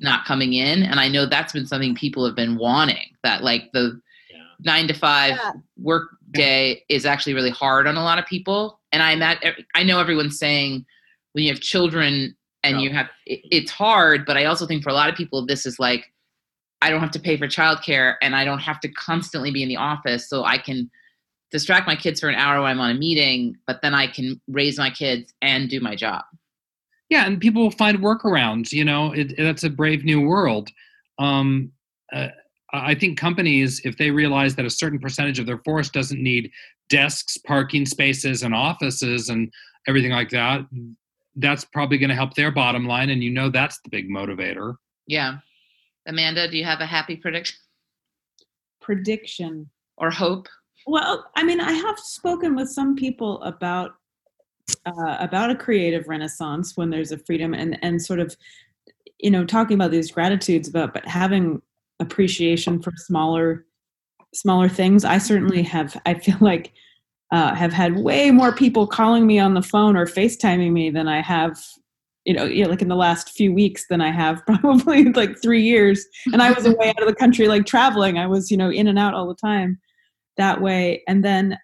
not coming in. And I know that's been something people have been wanting that like the
Yeah.
nine to five
Yeah.
work day is actually really hard on a lot of people. And I imagine, I know everyone's saying when you have children and
Yeah.
you have, it, it's hard, but I also think for a lot of people, this is like, I don't have to pay for childcare and I don't have to constantly be in the office. So I can distract my kids for an hour when I'm on a meeting, but then I can raise my kids and do my job.
Yeah, and people will find workarounds. You know, it, that's a brave new world. Um, uh, I think companies, if they realize that a certain percentage of their force doesn't need desks, parking spaces, and offices and everything like that, that's probably going to help their bottom line. And you know, that's the big motivator.
Yeah. Amanda, do you have a happy prediction
Prediction.
or hope?
Well, I mean, I have spoken with some people about uh, about a creative renaissance when there's a freedom and and sort of you know talking about these gratitudes about but having appreciation for smaller smaller things. I certainly have. I feel like uh, have had way more people calling me on the phone or FaceTiming me than I have. You know, yeah, like in the last few weeks than I have probably like three years. And I was away out of the country, like traveling. I was, you know, in and out all the time that way. And then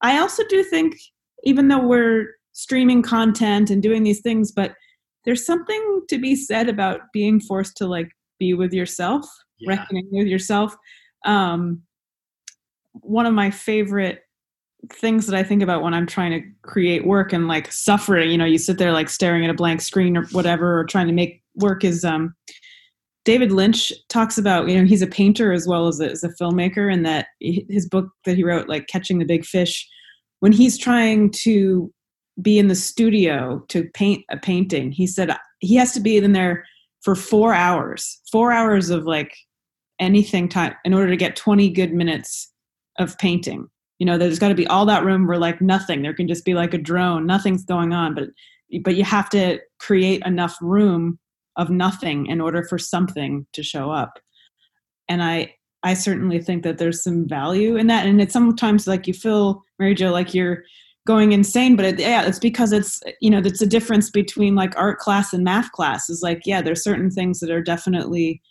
I also do think, even though we're streaming content and doing these things, but there's something to be said about being forced to like be with yourself,
Yeah.
reckoning with yourself. Um, one of my favorite things that I think about when I'm trying to create work and like suffering, you know, you sit there like staring at a blank screen or whatever, or trying to make work is um, David Lynch talks about, you know, he's a painter as well as a, as a filmmaker, and that his book that he wrote, like Catching the Big Fish, when he's trying to be in the studio to paint a painting, he said he has to be in there for four hours, four hours of like anything time in order to get 20 good minutes of painting. You know, there's got to be all that room where like nothing, there can just be like a drone, nothing's going on, but but you have to create enough room of nothing in order for something to show up. And i i certainly think that there's some value in that. And it's sometimes like you feel mary jo like you're going insane but it, yeah it's because it's you know it's a difference between like art class and math class is like yeah there's certain things that are definitely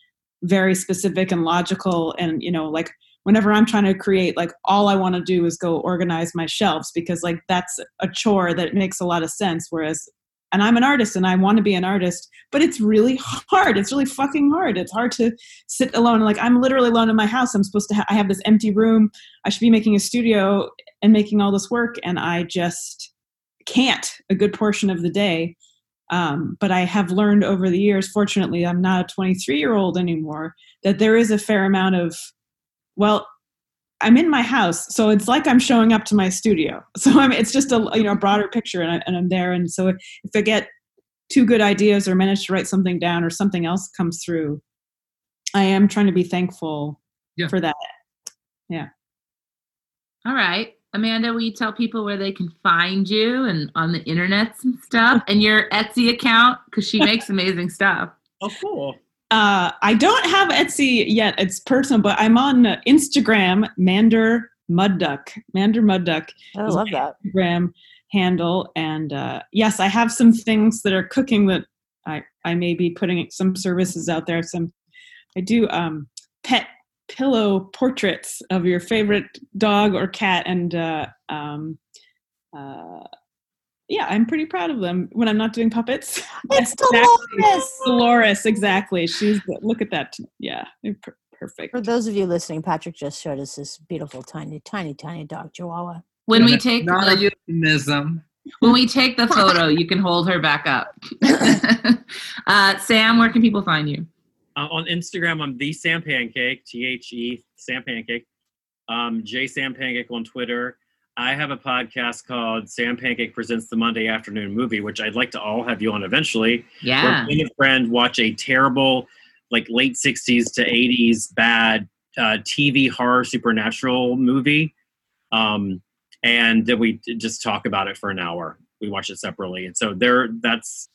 very specific and logical and you know like whenever i'm trying to create like all i want to do is go organize my shelves because like that's a chore that makes a lot of sense whereas and i'm an artist and i want to be an artist but it's really hard it's really fucking hard. It's hard to sit alone like i'm literally alone in my house. I'm supposed to ha- i have this empty room. I should be making a studio and making all this work and i just can't a good portion of the day. Um, but i have learned over the years fortunately i'm not a 23 year old anymore that there is a fair amount of well i'm in my house so it's like i'm showing up to my studio so i'm it's just a you know a broader picture and, I, and i'm there and so if i get two good ideas or manage to write something down or something else comes through i am trying to be thankful
Yeah.
for that Yeah.
All right. Amanda, will you tell people where they can find you and on the internets and stuff and your Etsy account? Because she makes amazing stuff.
Oh, cool.
Uh, i don't have etsy yet it's personal but i'm on instagram mander Maddock mander Maddock
I love that.
Instagram handle. And uh, yes, I have some things that are cooking that I, I may be putting some services out there. Some I do um, pet pillow portraits of your favorite dog or cat, and uh, um, uh, yeah, I'm pretty proud of them when I'm not doing puppets.
It's
Exactly.
Dolores.
Dolores, exactly. She's look at that. Yeah, per- perfect.
For those of you listening, Patrick just showed us this beautiful, tiny, tiny, tiny dog chihuahua.
When we take
not
the,
a euphemism.
when we take the photo, you can hold her back up. uh, Sam, where can people find you?
Uh, on Instagram, I'm the Sam Pancake, T H E Sam Pancake. Um, J Sam Pancake on Twitter. I have a podcast called Sam Pancake Presents the Monday Afternoon Movie, which I'd like to all have you on eventually.
Yeah.
Where me and a friend watch a terrible, like late 60s to 80s bad uh, TV horror supernatural movie. Um, and then we just talk about it for an hour. We watch it separately. And so there, that's,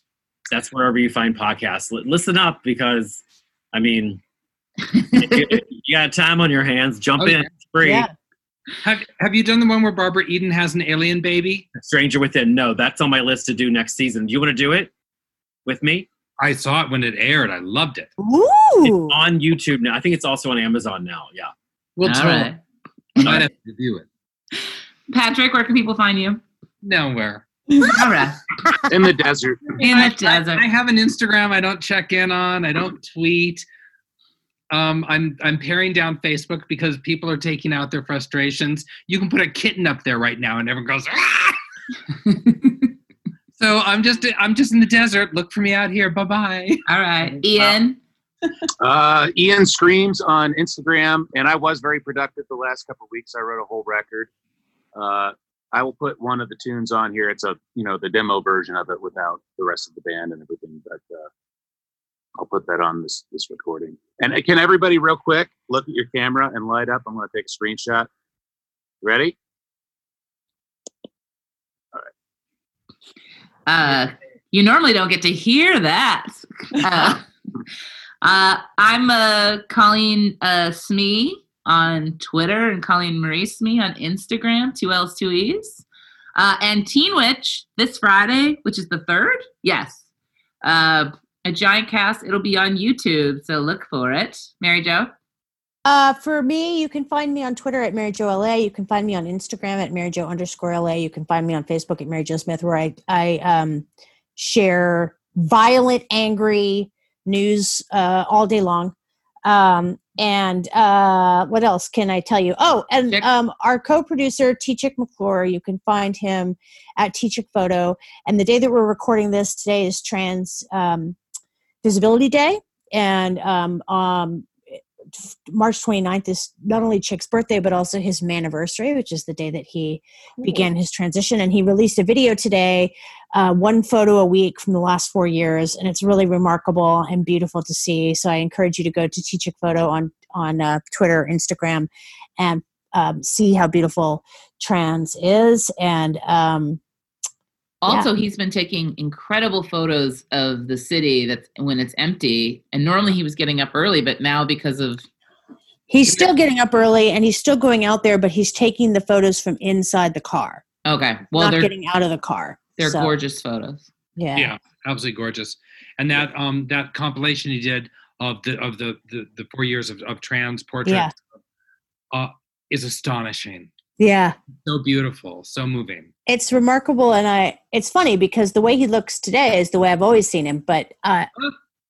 that's wherever you find podcasts. L- listen up because, I mean, you got time on your hands. Jump
Okay.
in. It's free.
Yeah.
Have Have you done the one where Barbara Eden has an alien baby?
Stranger Within. No, that's on my list to do next season. Do you want to do it with me?
I saw it when it aired. I loved it.
Ooh.
It's on YouTube now. I think it's also on Amazon now. Yeah.
We'll
All
totally.
right.
I might have to review it.
Patrick, where can people find you?
Nowhere.
All right.
In the desert.
In the
I-
desert.
I, I have an Instagram. I don't check in on. I don't tweet. Um, I'm I'm paring down Facebook because people are taking out their frustrations. You can put a kitten up there right now, and everyone goes. "Ah!" so I'm just I'm just in the desert. Look for me out here. Bye bye.
All right. Ian.
Uh, Ian Screams on Instagram, and I was very productive the last couple of weeks. I wrote a whole record. Uh, I will put one of the tunes on here. It's a you know the demo version of it without the rest of the band and everything, but uh, I'll put that on this this recording. And uh, can everybody real quick look at your camera and light up? I'm going to take a screenshot. Ready?
Uh, you normally don't get to hear that. Uh, uh, I'm uh, Colleen uh, Smee on Twitter and Colleen Marie Smee on Instagram, two L's, two E's. Uh, and Teen Witch this Friday, which is the third. Yes. Uh, a giant cast. It'll be on YouTube, so look for it. Mary Jo.
Uh, for me, you can find me on Twitter at Mary Jo LA. You can find me on Instagram at Mary Jo underscore LA. You can find me on Facebook at Mary Jo Smith, where I I um, share violent, angry news uh, all day long. Um, and uh, what else can I tell you? Oh, and um, our co-producer T. Chick McClure. You can find him at T. Chick Photo. And the day that we're recording this today is Trans um, Visibility Day, and um, um, March 29th is not only Chick's birthday, but also his anniversary, which is the day that he began his transition. And he released a video today, uh, one photo a week from the last four years. And it's really remarkable and beautiful to see. So I encourage you to go to T Chick Photo on, on uh, Twitter, Instagram, and um, see how beautiful trans is. And um,
Also, he's been taking incredible photos of the city that's when it's empty. And normally he was getting up early, but now because of
he's still getting up early and he's still going out there, but he's taking the photos from inside the car,
okay, well
not
they're
getting out of the car.
they're
So,
gorgeous photos.
Yeah.
Yeah, absolutely gorgeous. And that um that compilation he did of the of the the, the four years of, of trans portraits
Yeah.
uh, is astonishing.
Yeah.
So beautiful, so moving.
It's remarkable. And I, it's funny because the way he looks today is the way I've always seen him. But, uh,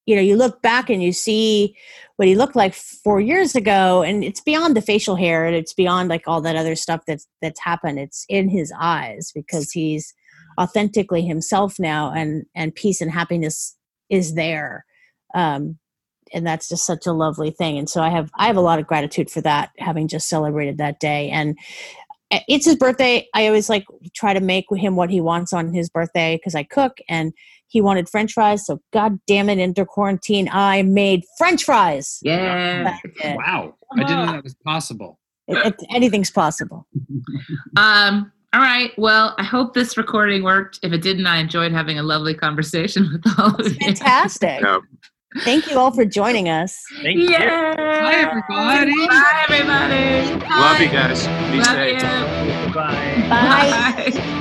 you know, you look back and you see what he looked like four years ago and it's beyond the facial hair and it's beyond like all that other stuff that's, that's happened. It's in his eyes because he's authentically himself now and, and peace and happiness is there. Um, and that's just such a lovely thing. And so I have, I have a lot of gratitude for that, having just celebrated that day. And it's his birthday. I always like try to make him what he wants on his birthday because I cook and he wanted French fries. So God damn it, into quarantine, I made French fries.
Yeah.
That's it.
Wow, I didn't know that was possible.
It- it- anything's possible.
Um, all right. Well, I hope this recording worked. If it didn't, I enjoyed having a lovely conversation with all of you.
Fantastic.
Yeah.
Thank you all for joining us.
Thank you.
Yeah.
Bye, everybody.
Bye, everybody.
Love you guys. Be
Love
safe.
you.
Bye.
Bye.
Bye.